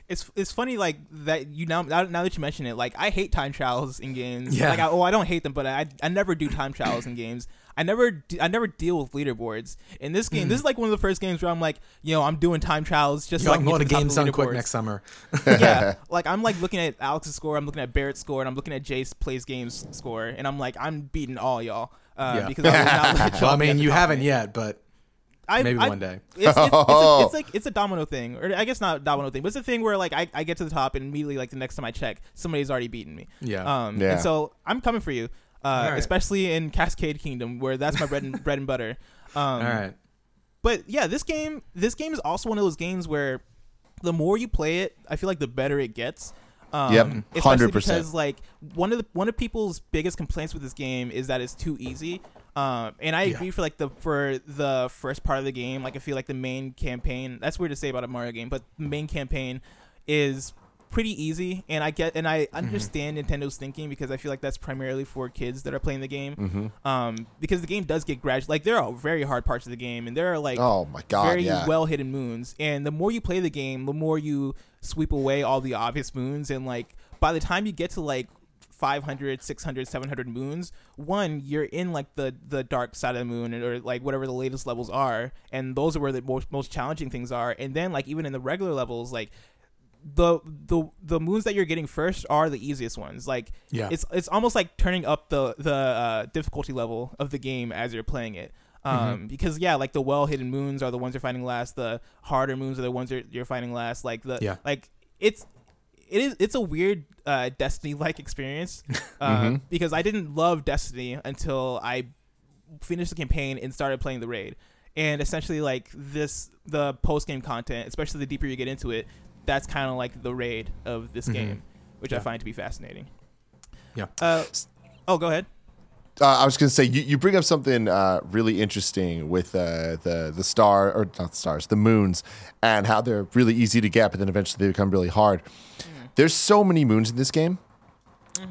It's it's funny like that you now now now that you mention it like I hate time trials in games. Yeah. like I, oh I don't hate them but I I never do time trials in games I never d- I never deal with leaderboards in this game this is like one of the first games where I'm like you know I'm doing time trials just Yo, so I can going get to to the games of the done quick next summer yeah like I'm like looking at Alex's score I'm looking at Barrett's score and I'm looking at Jace plays games score and I'm like I'm beating all y'all uh, Yeah. because I not well i mean you haven't me. yet but I, Maybe I- one day. It's, it's, it's, a, it's like it's a domino thing, or I guess not a domino thing, but it's a thing where like I, I get to the top and immediately like the next time I check, somebody's already beaten me. Yeah. Um. Yeah. And so I'm coming for you, uh, right. especially in Cascade Kingdom where that's my bread and bread and butter. Um, all right But yeah, this game this game is also one of those games where the more you play it, I feel like the better it gets. Um, Yep, 100%. Because like one of the one of people's biggest complaints with this game is that it's too easy. Um, and I Yeah. agree for like the for the first part of the game. Like I feel like the main campaign. That's weird to say about a Mario game, but the main campaign is pretty easy. And I get and I understand Nintendo's thinking because I feel like that's primarily for kids that are playing the game. Um, because the game does get gradual. Like there are very hard parts of the game, and there are like Oh my god, very yeah. well hidden moons. And the more you play the game, the more you sweep away all the obvious moons. And like by the time you get to like 500, 600, 700 moons, one, you're in like the the dark side of the moon or like whatever the latest levels are. And those are where the most, most challenging things are. And then like even in the regular levels, like the the the moons that you're getting first are the easiest ones. Like Yeah. it's it's almost like turning up the the uh, difficulty level of the game as you're playing it. Um, because yeah, like the well hidden moons are the ones you're finding last. The harder moons are the ones you're, you're finding last. Like the Yeah. like it's it is it's a weird uh, Destiny like experience uh, because I didn't love Destiny until I finished the campaign and started playing the raid. And essentially, like this, the post game content, especially the deeper you get into it, that's kind of like the raid of this game, which I find to be fascinating. Yeah. Uh, oh, go ahead. uh, I was going to say you, you bring up something uh, really interesting with uh, the the star or not the stars, the moons, and how they're really easy to get, but then eventually they become really hard. There's so many moons in this game,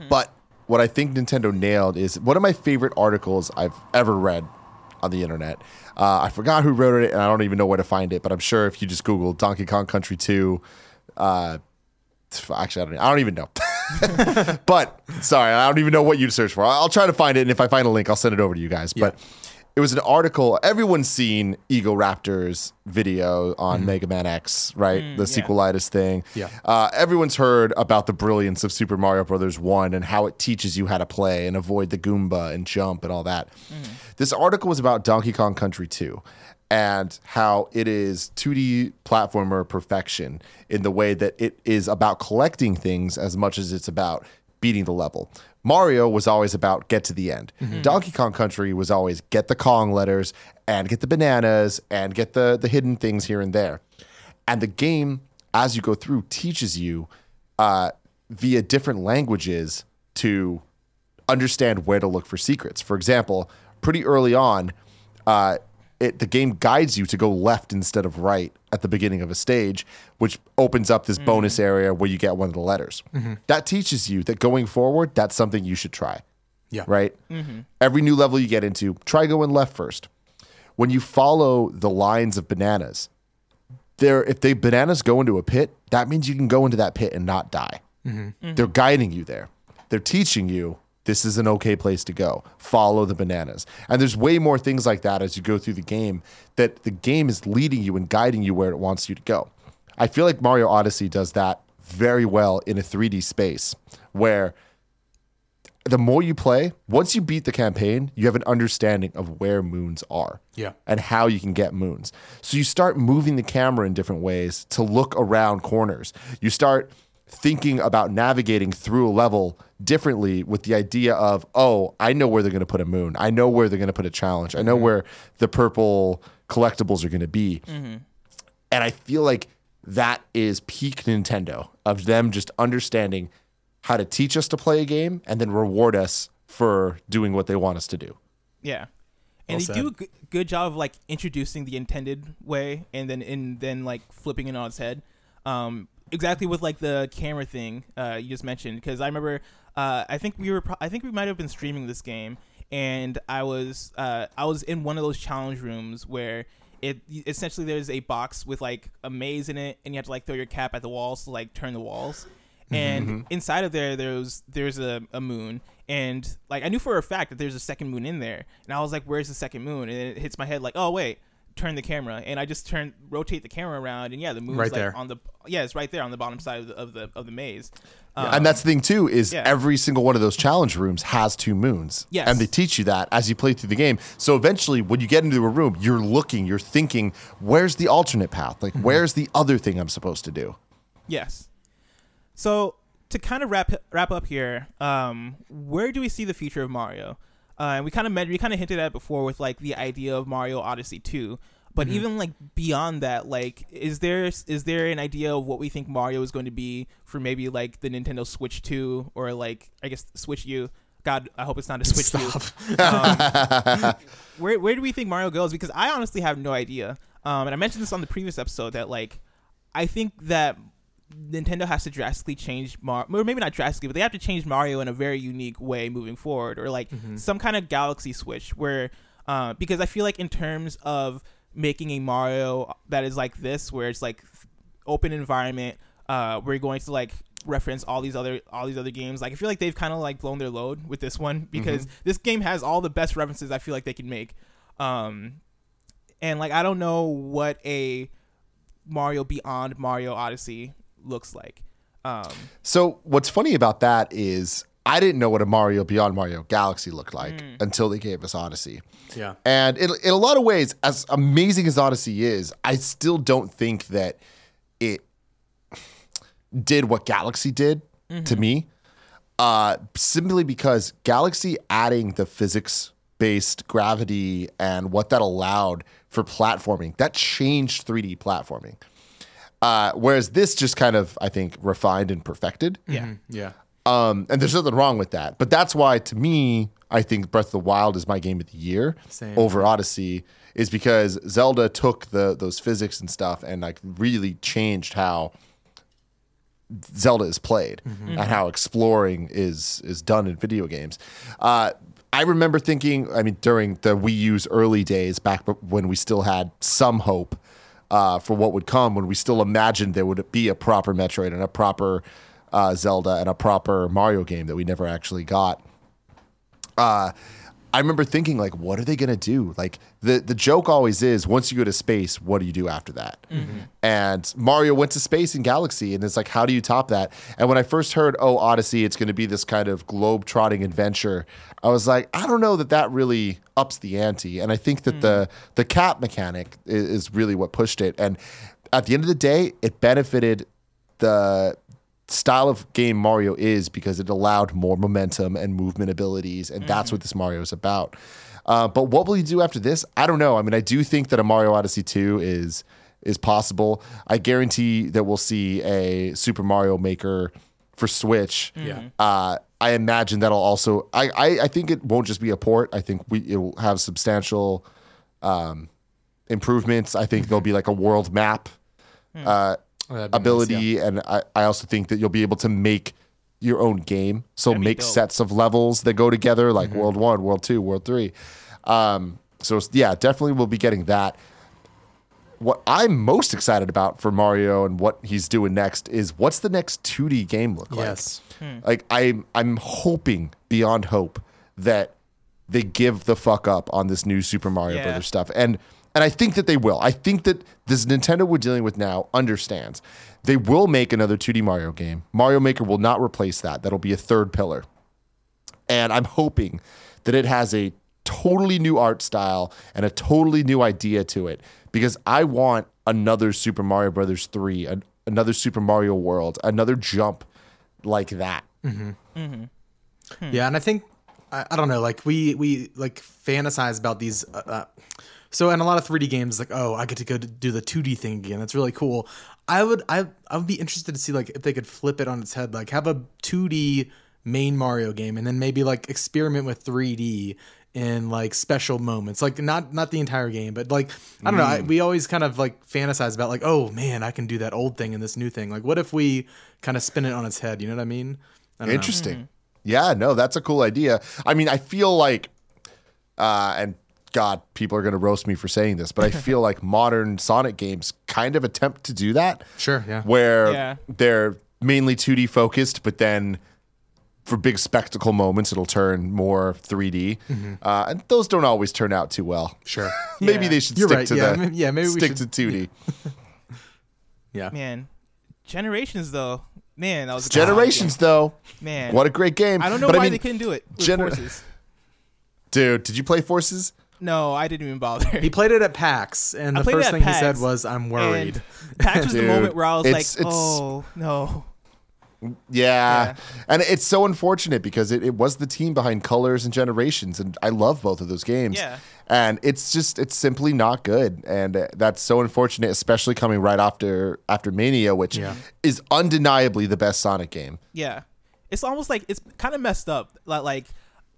but what I think Nintendo nailed is one of my favorite articles I've ever read on the internet. Uh, I forgot who wrote it, and I don't even know where to find it. But I'm sure if you just Google Donkey Kong Country 2, uh, actually, I don't, I don't even know. but sorry, I don't even know what you'd search for. I'll try to find it, and if I find a link, I'll send it over to you guys. But it was an article. Everyone's seen Egoraptor's video on Mega Man X, right? the sequelitis thing. Yeah. Uh, everyone's heard about the brilliance of Super Mario Brothers One and how it teaches you how to play and avoid the Goomba and jump and all that. This article was about Donkey Kong Country 2 and how it is 2D platformer perfection in the way that it is about collecting things as much as it's about beating the level. Mario was always about get to the end. Donkey Kong Country was always get the Kong letters and get the bananas and get the the hidden things here and there. And the game, as you go through, teaches you uh, via different languages to understand where to look for secrets. For example, pretty early on, uh, it, the game guides you to go left instead of right at the beginning of a stage, which opens up this bonus mm-hmm. area where you get one of the letters. Mm-hmm. That teaches you that going forward, that's something you should try. Yeah. Right? Mm-hmm. Every new level you get into, try going left first. When you follow the lines of bananas, there if they bananas go into a pit, that means you can go into that pit and not die. They're guiding you there. They're teaching you this is an okay place to go. Follow the bananas. And there's way more things like that as you go through the game that the game is leading you and guiding you where it wants you to go. I feel like Mario Odyssey does that very well in a 3D space where the more you play, once you beat the campaign, you have an understanding of where moons are Yeah. and how you can get moons. So you start moving the camera in different ways to look around corners. You start thinking about navigating through a level differently with the idea of, oh, I know where they're going to put a moon. I know where they're going to put a challenge. I know where the purple collectibles are going to be. And I feel like that is peak Nintendo of them just understanding how to teach us to play a game and then reward us for doing what they want us to do. Yeah. And Well they said. do a g- good job of like introducing the intended way and then and then like flipping it on its head. Um, exactly with like the camera thing uh, you just mentioned because I remember uh, I think we were pro- I think we might have been streaming this game and I was uh, I was in one of those challenge rooms where it essentially there's a box with like a maze in it and you have to like throw your cap at the walls to like turn the walls. And inside of there there's there's a, a moon and like i knew for a fact that there's a second moon in there. And i was like where's the second moon? And it hits my head like oh wait turn the camera and i just turn rotate the camera around and yeah the moon's Right like there. on the yeah it's right there on the bottom side of the of the, of the maze and that's the thing too is yeah. every single one of those challenge rooms has two moons. Yes. And they teach you that as you play through the game. So eventually when you get into a room, you're looking, you're thinking, where's the alternate path? Like where's the other thing I'm supposed to do? Yes. So to kind of wrap wrap up here, um, where do we see the future of Mario? Uh, and we kind of met, we kind of hinted at it before with like the idea of Mario Odyssey 2. But even like beyond that, like, is there is there an idea of what we think Mario is going to be for maybe like the Nintendo Switch 2 or like I guess Switch U? God, I hope it's not a Switch U. Stop. where where do we think Mario goes? Because I honestly have no idea. Um, and I mentioned this on the previous episode that like I think that Nintendo has to drastically change Mario, or maybe not drastically, but they have to change Mario in a very unique way moving forward, or like some kind of Galaxy Switch where, uh, because I feel like in terms of making a Mario that is like this, where it's like open environment, uh, we're going to like reference all these other all these other games. Like I feel like they've kind of like blown their load with this one because this game has all the best references I feel like they can make. Um, and like I don't know what a Mario Beyond Mario Odyssey looks like. Um, So what's funny about that is I didn't know what a Mario Beyond Mario Galaxy looked like until they gave us Odyssey. Yeah. And in, in a lot of ways, as amazing as Odyssey is, I still don't think that it did what Galaxy did to me. Uh, simply because Galaxy adding the physics based gravity and what that allowed for platforming, that changed 3D platforming. Uh, whereas this just kind of, I think, refined and perfected. yeah, Yeah. Um, and there's nothing wrong with that. But that's why, to me, I think Breath of the Wild is my game of the year Same. over Odyssey is because Zelda took the those physics and stuff and like really changed how Zelda is played and how exploring is is done in video games. Uh, I remember thinking, I mean, during the Wii U's early days, back when we still had some hope uh, for what would come, when we still imagined there would be a proper Metroid and a proper uh, Zelda and a proper Mario game that we never actually got. Uh, I remember thinking, like, what are they gonna do? Like the the joke always is, once you go to space, what do you do after that? Mm-hmm. And Mario went to space in Galaxy, and it's like, how do you top that? And when I first heard, oh, Odyssey, it's gonna be this kind of globe trotting adventure, I was like, I don't know that that really ups the ante. And I think that the mm-hmm. the cap mechanic is, is really what pushed it. And at the end of the day, it benefited the style of game Mario is because it allowed more momentum and movement abilities, and that's what this Mario is about. Uh, but what will he do after this? I don't know. I mean, I do think that a Mario Odyssey 2 is is possible. I guarantee that we'll see a Super Mario Maker for Switch. Yeah. Uh, I imagine that'll also. I, I I think it won't just be a port. I think we it will have substantial um, improvements. I think there'll be like a world map. Uh, Oh, that'd nice, ability, yeah. and I, I also think that you'll be able to make your own game. So That'd make sets of levels that go together, like Mm-hmm. World One, World Two, World Three. Um, so yeah, definitely we'll be getting that. What I'm most excited about for Mario and what he's doing next is what's the next 2D game look like? Yes. Like I'm I'm hoping beyond hope that they give the fuck up on this new Super Mario Yeah. Brothers stuff. And and I think that they will. I think that this Nintendo we're dealing with now understands. They will make another 2D Mario game. Mario Maker will not replace that. That'll be a third pillar. And I'm hoping that it has a totally new art style and a totally new idea to it because I want another Super Mario Brothers 3, an, another Super Mario World, another jump like that. Yeah, and I think I, I don't know, like we we like fantasize about these. Uh, uh, so in a lot of 3D games, like oh, I get to go to do the 2D thing again. That's really cool. I would I I would be interested to see like if they could flip it on its head, like have a 2D main Mario game, and then maybe like experiment with 3D in like special moments, like not not the entire game, but like I don't know. I, we always kind of like fantasize about like oh man, I can do that old thing and this new thing. Like what if we kind of spin it on its head? You know what I mean? I don't know. Interesting. Yeah, no, that's a cool idea. I mean, I feel like, uh, and God, people are going to roast me for saying this, but I feel like modern Sonic games kind of attempt to do that. Sure, yeah. Where Yeah. they're mainly 2D focused, but then for big spectacle moments, it'll turn more 3D. Uh, and those don't always turn out too well. Sure. Maybe Yeah. they should You're stick right, to yeah, the maybe- yeah, maybe we stick should- to 2D. Yeah. Man, Generations though, man, that was a Generations, though. Man, what a great game. I don't know But why mean, they couldn't do it. With Gener- forces. Dude, did you play Forces? No, I didn't even bother. He played it at PAX, and I the first at thing he said was, "I'm worried." PAX was the moment where I was it's- like, it's- oh no. Yeah. Yeah. And it's so unfortunate because it, it was the team behind Colors and Generations. And I love both of those games. Yeah. And it's just, it's simply not good. And uh, that's so unfortunate, especially coming right after after Mania, which Yeah. is undeniably the best Sonic game. Yeah, it's almost like it's kind of messed up. Like, like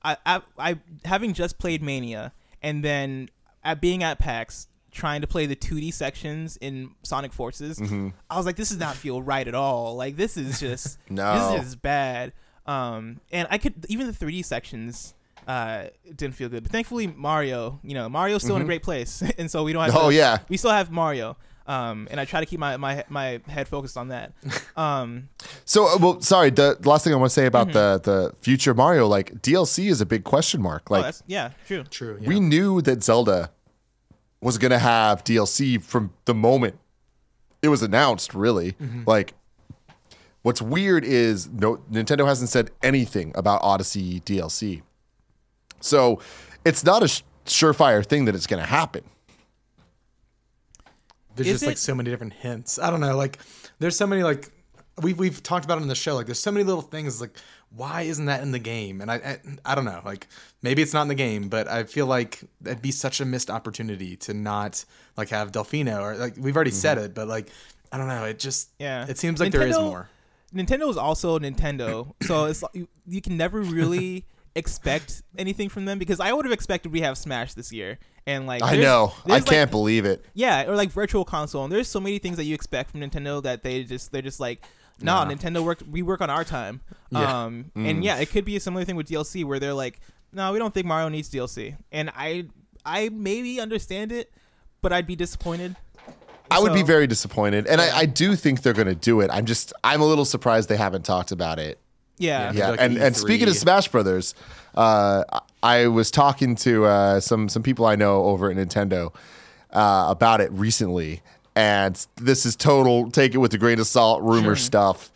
I, I, I having just played Mania and then at being at PAX trying to play the 2D sections in Sonic Forces, Mm-hmm. I was like, this does not feel right at all. Like this is just No. this is bad. Um, and I could even the 3D sections uh didn't feel good. But thankfully Mario, you know, Mario's still in a great place, and so we don't have. Mm-hmm. Oh, to- yeah. we still have Mario. Um, and I try to keep my my my head focused on that. Um, So, uh, well, sorry. The last thing I want to say about Mm-hmm. the, the future Mario, like DLC is a big question mark. oh, Like, that's yeah, true. True. Yeah. we knew that Zelda was going to have DLC from the moment it was announced, really. Mm-hmm. Like, what's weird is no Nintendo hasn't said anything about Odyssey DLC. So it's not a sh- surefire thing that it's going to happen. There's Is just like so many different hints. I don't know. Like, there's so many like we've we've talked about it in the show. Like, there's so many little things. Like, why isn't that in the game? And I I, I don't know. Like, maybe it's not in the game, but I feel like that'd be such a missed opportunity to not like have Delfino or like we've already said mm-hmm. it, but like I don't know. It just Yeah. It seems like there is more. Nintendo is also Nintendo, so it's like you, you can never really expect anything from them because I would have expected we have Smash this year. And like I know. I can't believe it. yeah, or like virtual console. And there's so many things that you expect from Nintendo that they just they're just like, nah, Nah. Nintendo work we work on our time. Yeah. Um Mm. and yeah, it could be a similar thing with DLC where they're like, no, we don't think Mario needs DLC. And I I maybe understand it, but I'd be disappointed. I would be very disappointed, and I, I do think they're going to do it. I'm just I'm a little surprised they haven't talked about it Yeah. Yeah. Yeah, like and, and E3. speaking of Smash Brothers, uh, I was talking to uh, some some people I know over at Nintendo uh, about it recently, and this is total take it with a grain of salt rumor stuff.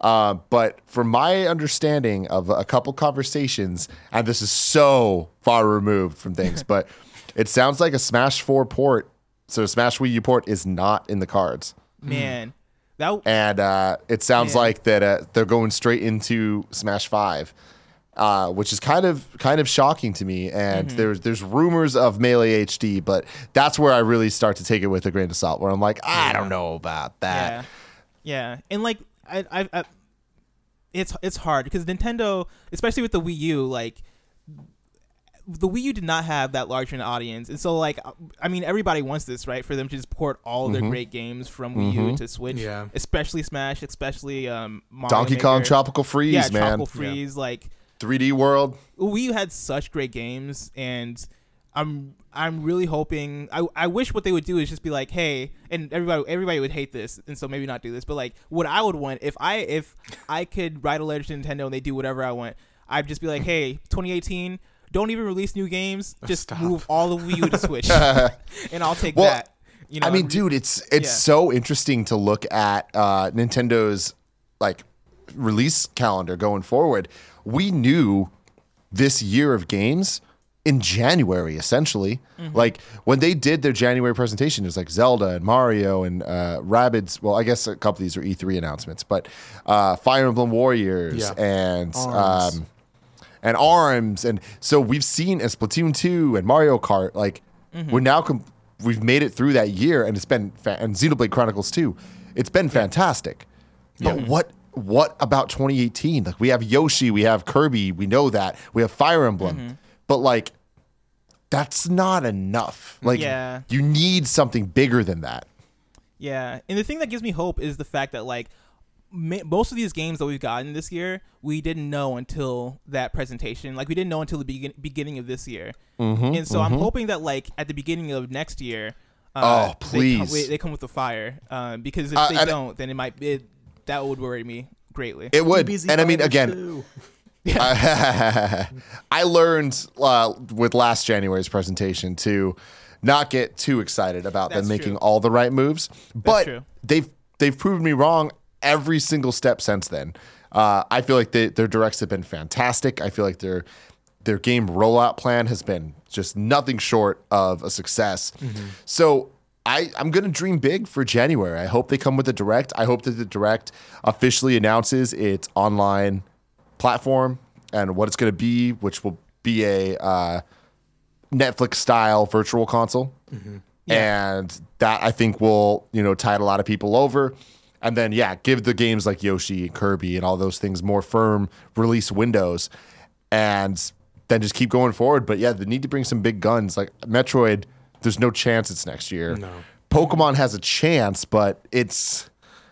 Uh, but from my understanding of a couple conversations, and this is so far removed from things, but it sounds like a Smash Four port, so Smash Wii U port is not in the cards Man. That and uh, it sounds Man. like that uh, they're going straight into Smash Five, uh, which is kind of kind of shocking to me. And Mm-hmm. there's there's rumors of Melee HD, but that's where I really start to take it with a grain of salt. Where I'm like, I don't know about that. Yeah, yeah, and like I, I, I it's it's hard because Nintendo, especially with the Wii U, like the Wii U did not have that large an audience, and so like I mean, everybody wants this, right? For them to just port all Mm-hmm. their great games from Wii U to Switch, Yeah. especially Smash, especially um, Mario Donkey Kong Tropical Freeze, yeah, man. Tropical Freeze, like 3D World. Wii U had such great games, and I'm I'm really hoping. I I wish what they would do is just be like, hey, and everybody everybody would hate this, and so maybe not do this. But like, what I would want if I if I could write a letter to Nintendo and they do whatever I want, I'd just be like, hey, 2018. Don't even release new games. Just Stop. move all of Wii U to Switch, and I'll take Well, that. You know, I mean, and- dude, it's it's Yeah. so interesting to look at uh, Nintendo's like release calendar going forward. We knew this year of games in January, essentially. Mm-hmm. Like when they did their January presentation, it was like Zelda and Mario and uh, Rabbids. Well, I guess a couple of these are E3 announcements, but uh, Fire Emblem Warriors Yeah. and Arms. um, and arms and so we've seen a splatoon 2 and mario kart like we're now com- we've made it through that year and it's been fa- and xenoblade chronicles 2 it's been fantastic but what what about 2018 like we have yoshi we have kirby we know that we have fire emblem but like that's not enough like Yeah. you need something bigger than that Yeah, and the thing that gives me hope is the fact that like ma- most of these games that we've gotten this year, we didn't know until that presentation. Like we didn't know until the begin- beginning of this year, Mm-hmm, and so I'm hoping that like at the beginning of next year, Oh, uh, they come, please. they come with the fire. Um, because if Uh, they don't, then it might it, that would worry me greatly. it would DBZ and i mean Fighter again 2. I learned uh, with last January's presentation to not get too excited about That's them making true. all the right moves, but they've they've proven me wrong every single step since then. Uh, I feel like they, their directs have been fantastic. I feel like their their game rollout plan has been just nothing short of a success. So I, I'm going to dream big for January. I hope they come with a direct. I hope that the direct officially announces its online platform and what it's going to be, which will be a uh, Netflix style virtual console. And that I think will, you know, tide a lot of people over. And then, yeah, give the games like Yoshi and Kirby and all those things more firm release windows. And then just keep going forward. But yeah, they need to bring some big guns. Like Metroid, there's no chance it's next year. No. Pokemon has a chance, but it's.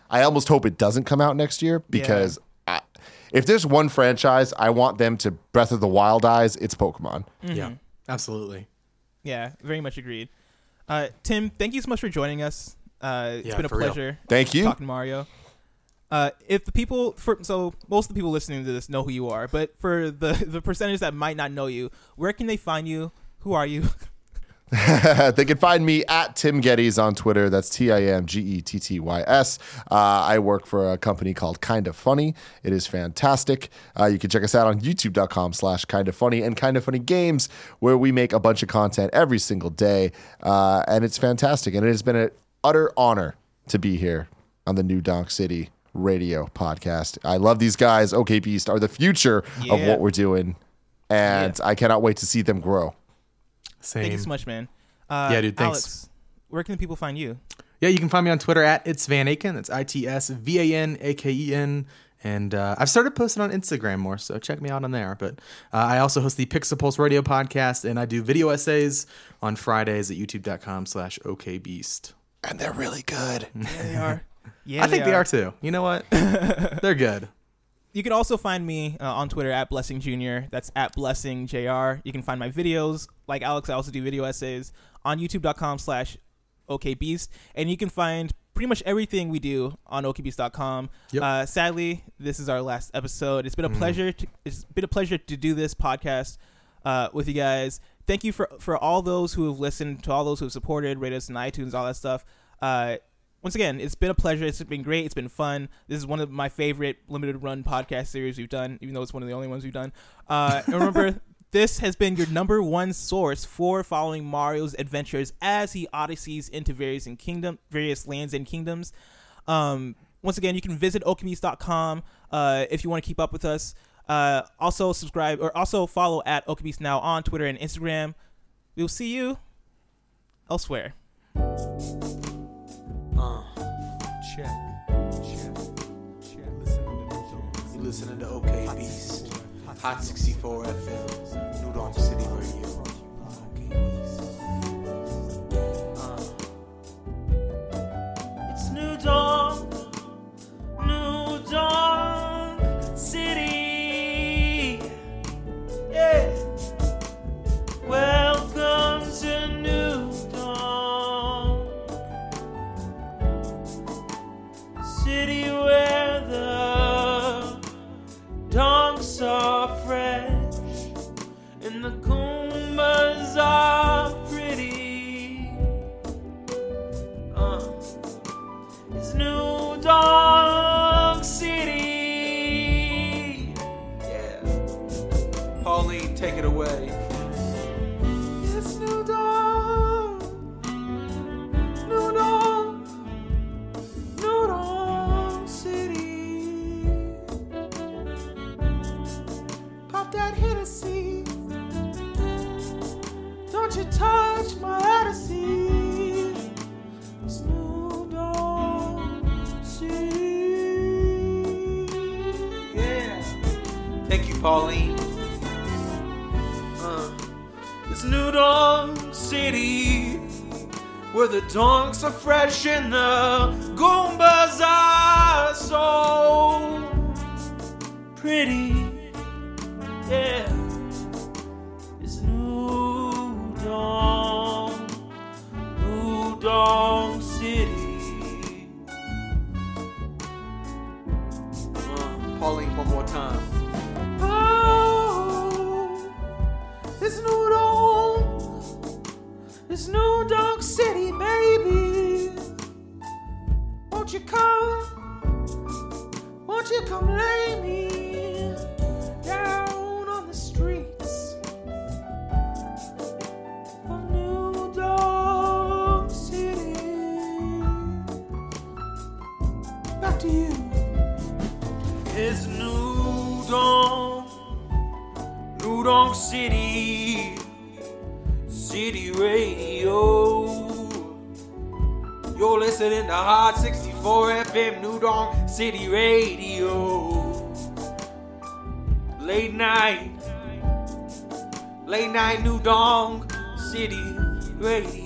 I almost hope it doesn't come out next year because I, if there's one franchise I want them to Breath of the Wild eyes, it's Pokemon. Yeah, absolutely. yeah, very much agreed. Uh, Tim, thank you so much for joining us. Uh, it's Yeah, been a for real. pleasure. Thank you. talking Mario. Uh, if the people, for, so most of the people listening to this know who you are, but for the the percentage that might not know you, where can they find you? Who are you? they can find me at Tim Gettys on Twitter. That's T I M G E T T Y S. Uh, I work for a company called Kinda Funny. It is fantastic. Uh, you can check us out on youtube.com slash kind of funny and kind of funny games, where we make a bunch of content every single day. Uh, and it's fantastic. And it has been an utter honor to be here on the New Donk City radio podcast. I love these guys. OK Beast are the future of what we're doing. And I cannot wait to see them grow. Same. Thank you so much, man. Uh, Yeah, dude, thanks. Alex, where can the people find you? Yeah, you can find me on Twitter at it's Van Aken. That's I T S V A N A K E N. And uh, I've started posting on Instagram more, so check me out on there. But uh, I also host the Pixel Pulse Radio podcast, and I do video essays on Fridays at youtube.com slash okbeast. And they're really good. Yeah, they are. Yeah, I think they are too. You know what? They're good. You can also find me uh, on Twitter at Blessing Jr. That's at Blessing Jr. You can find my videos. Like Alex, I also do video essays on youtube.com slash okbeast. And you can find pretty much everything we do on okbeast.com. Yep. Uh, sadly, this is our last episode. It's been a pleasure. To, it's been a pleasure to do this podcast uh, with you guys. Thank you for, for all those who have listened, to all those who have supported, rated us on iTunes, all that stuff. Once again, it's been a pleasure. It's been great. It's been fun. This is one of my favorite limited run podcast series we've done, even though it's one of the only ones we've done. Uh, and remember, this has been your number one source for following Mario's adventures as he odysseys into various and kingdom, various lands and kingdoms. Um, once again, you can visit okbeast.com uh, if you want to keep up with us. Uh, also subscribe or also follow at OK Beast now on Twitter and Instagram. We'll see you elsewhere. Check. Check. Check. Listening to New You listening to OK Beast, Hot 64 FM, New Donk City Radio. The donks are fresh in the Hot 64 FM, New Donk City Radio. Late night, late night New Donk City Radio.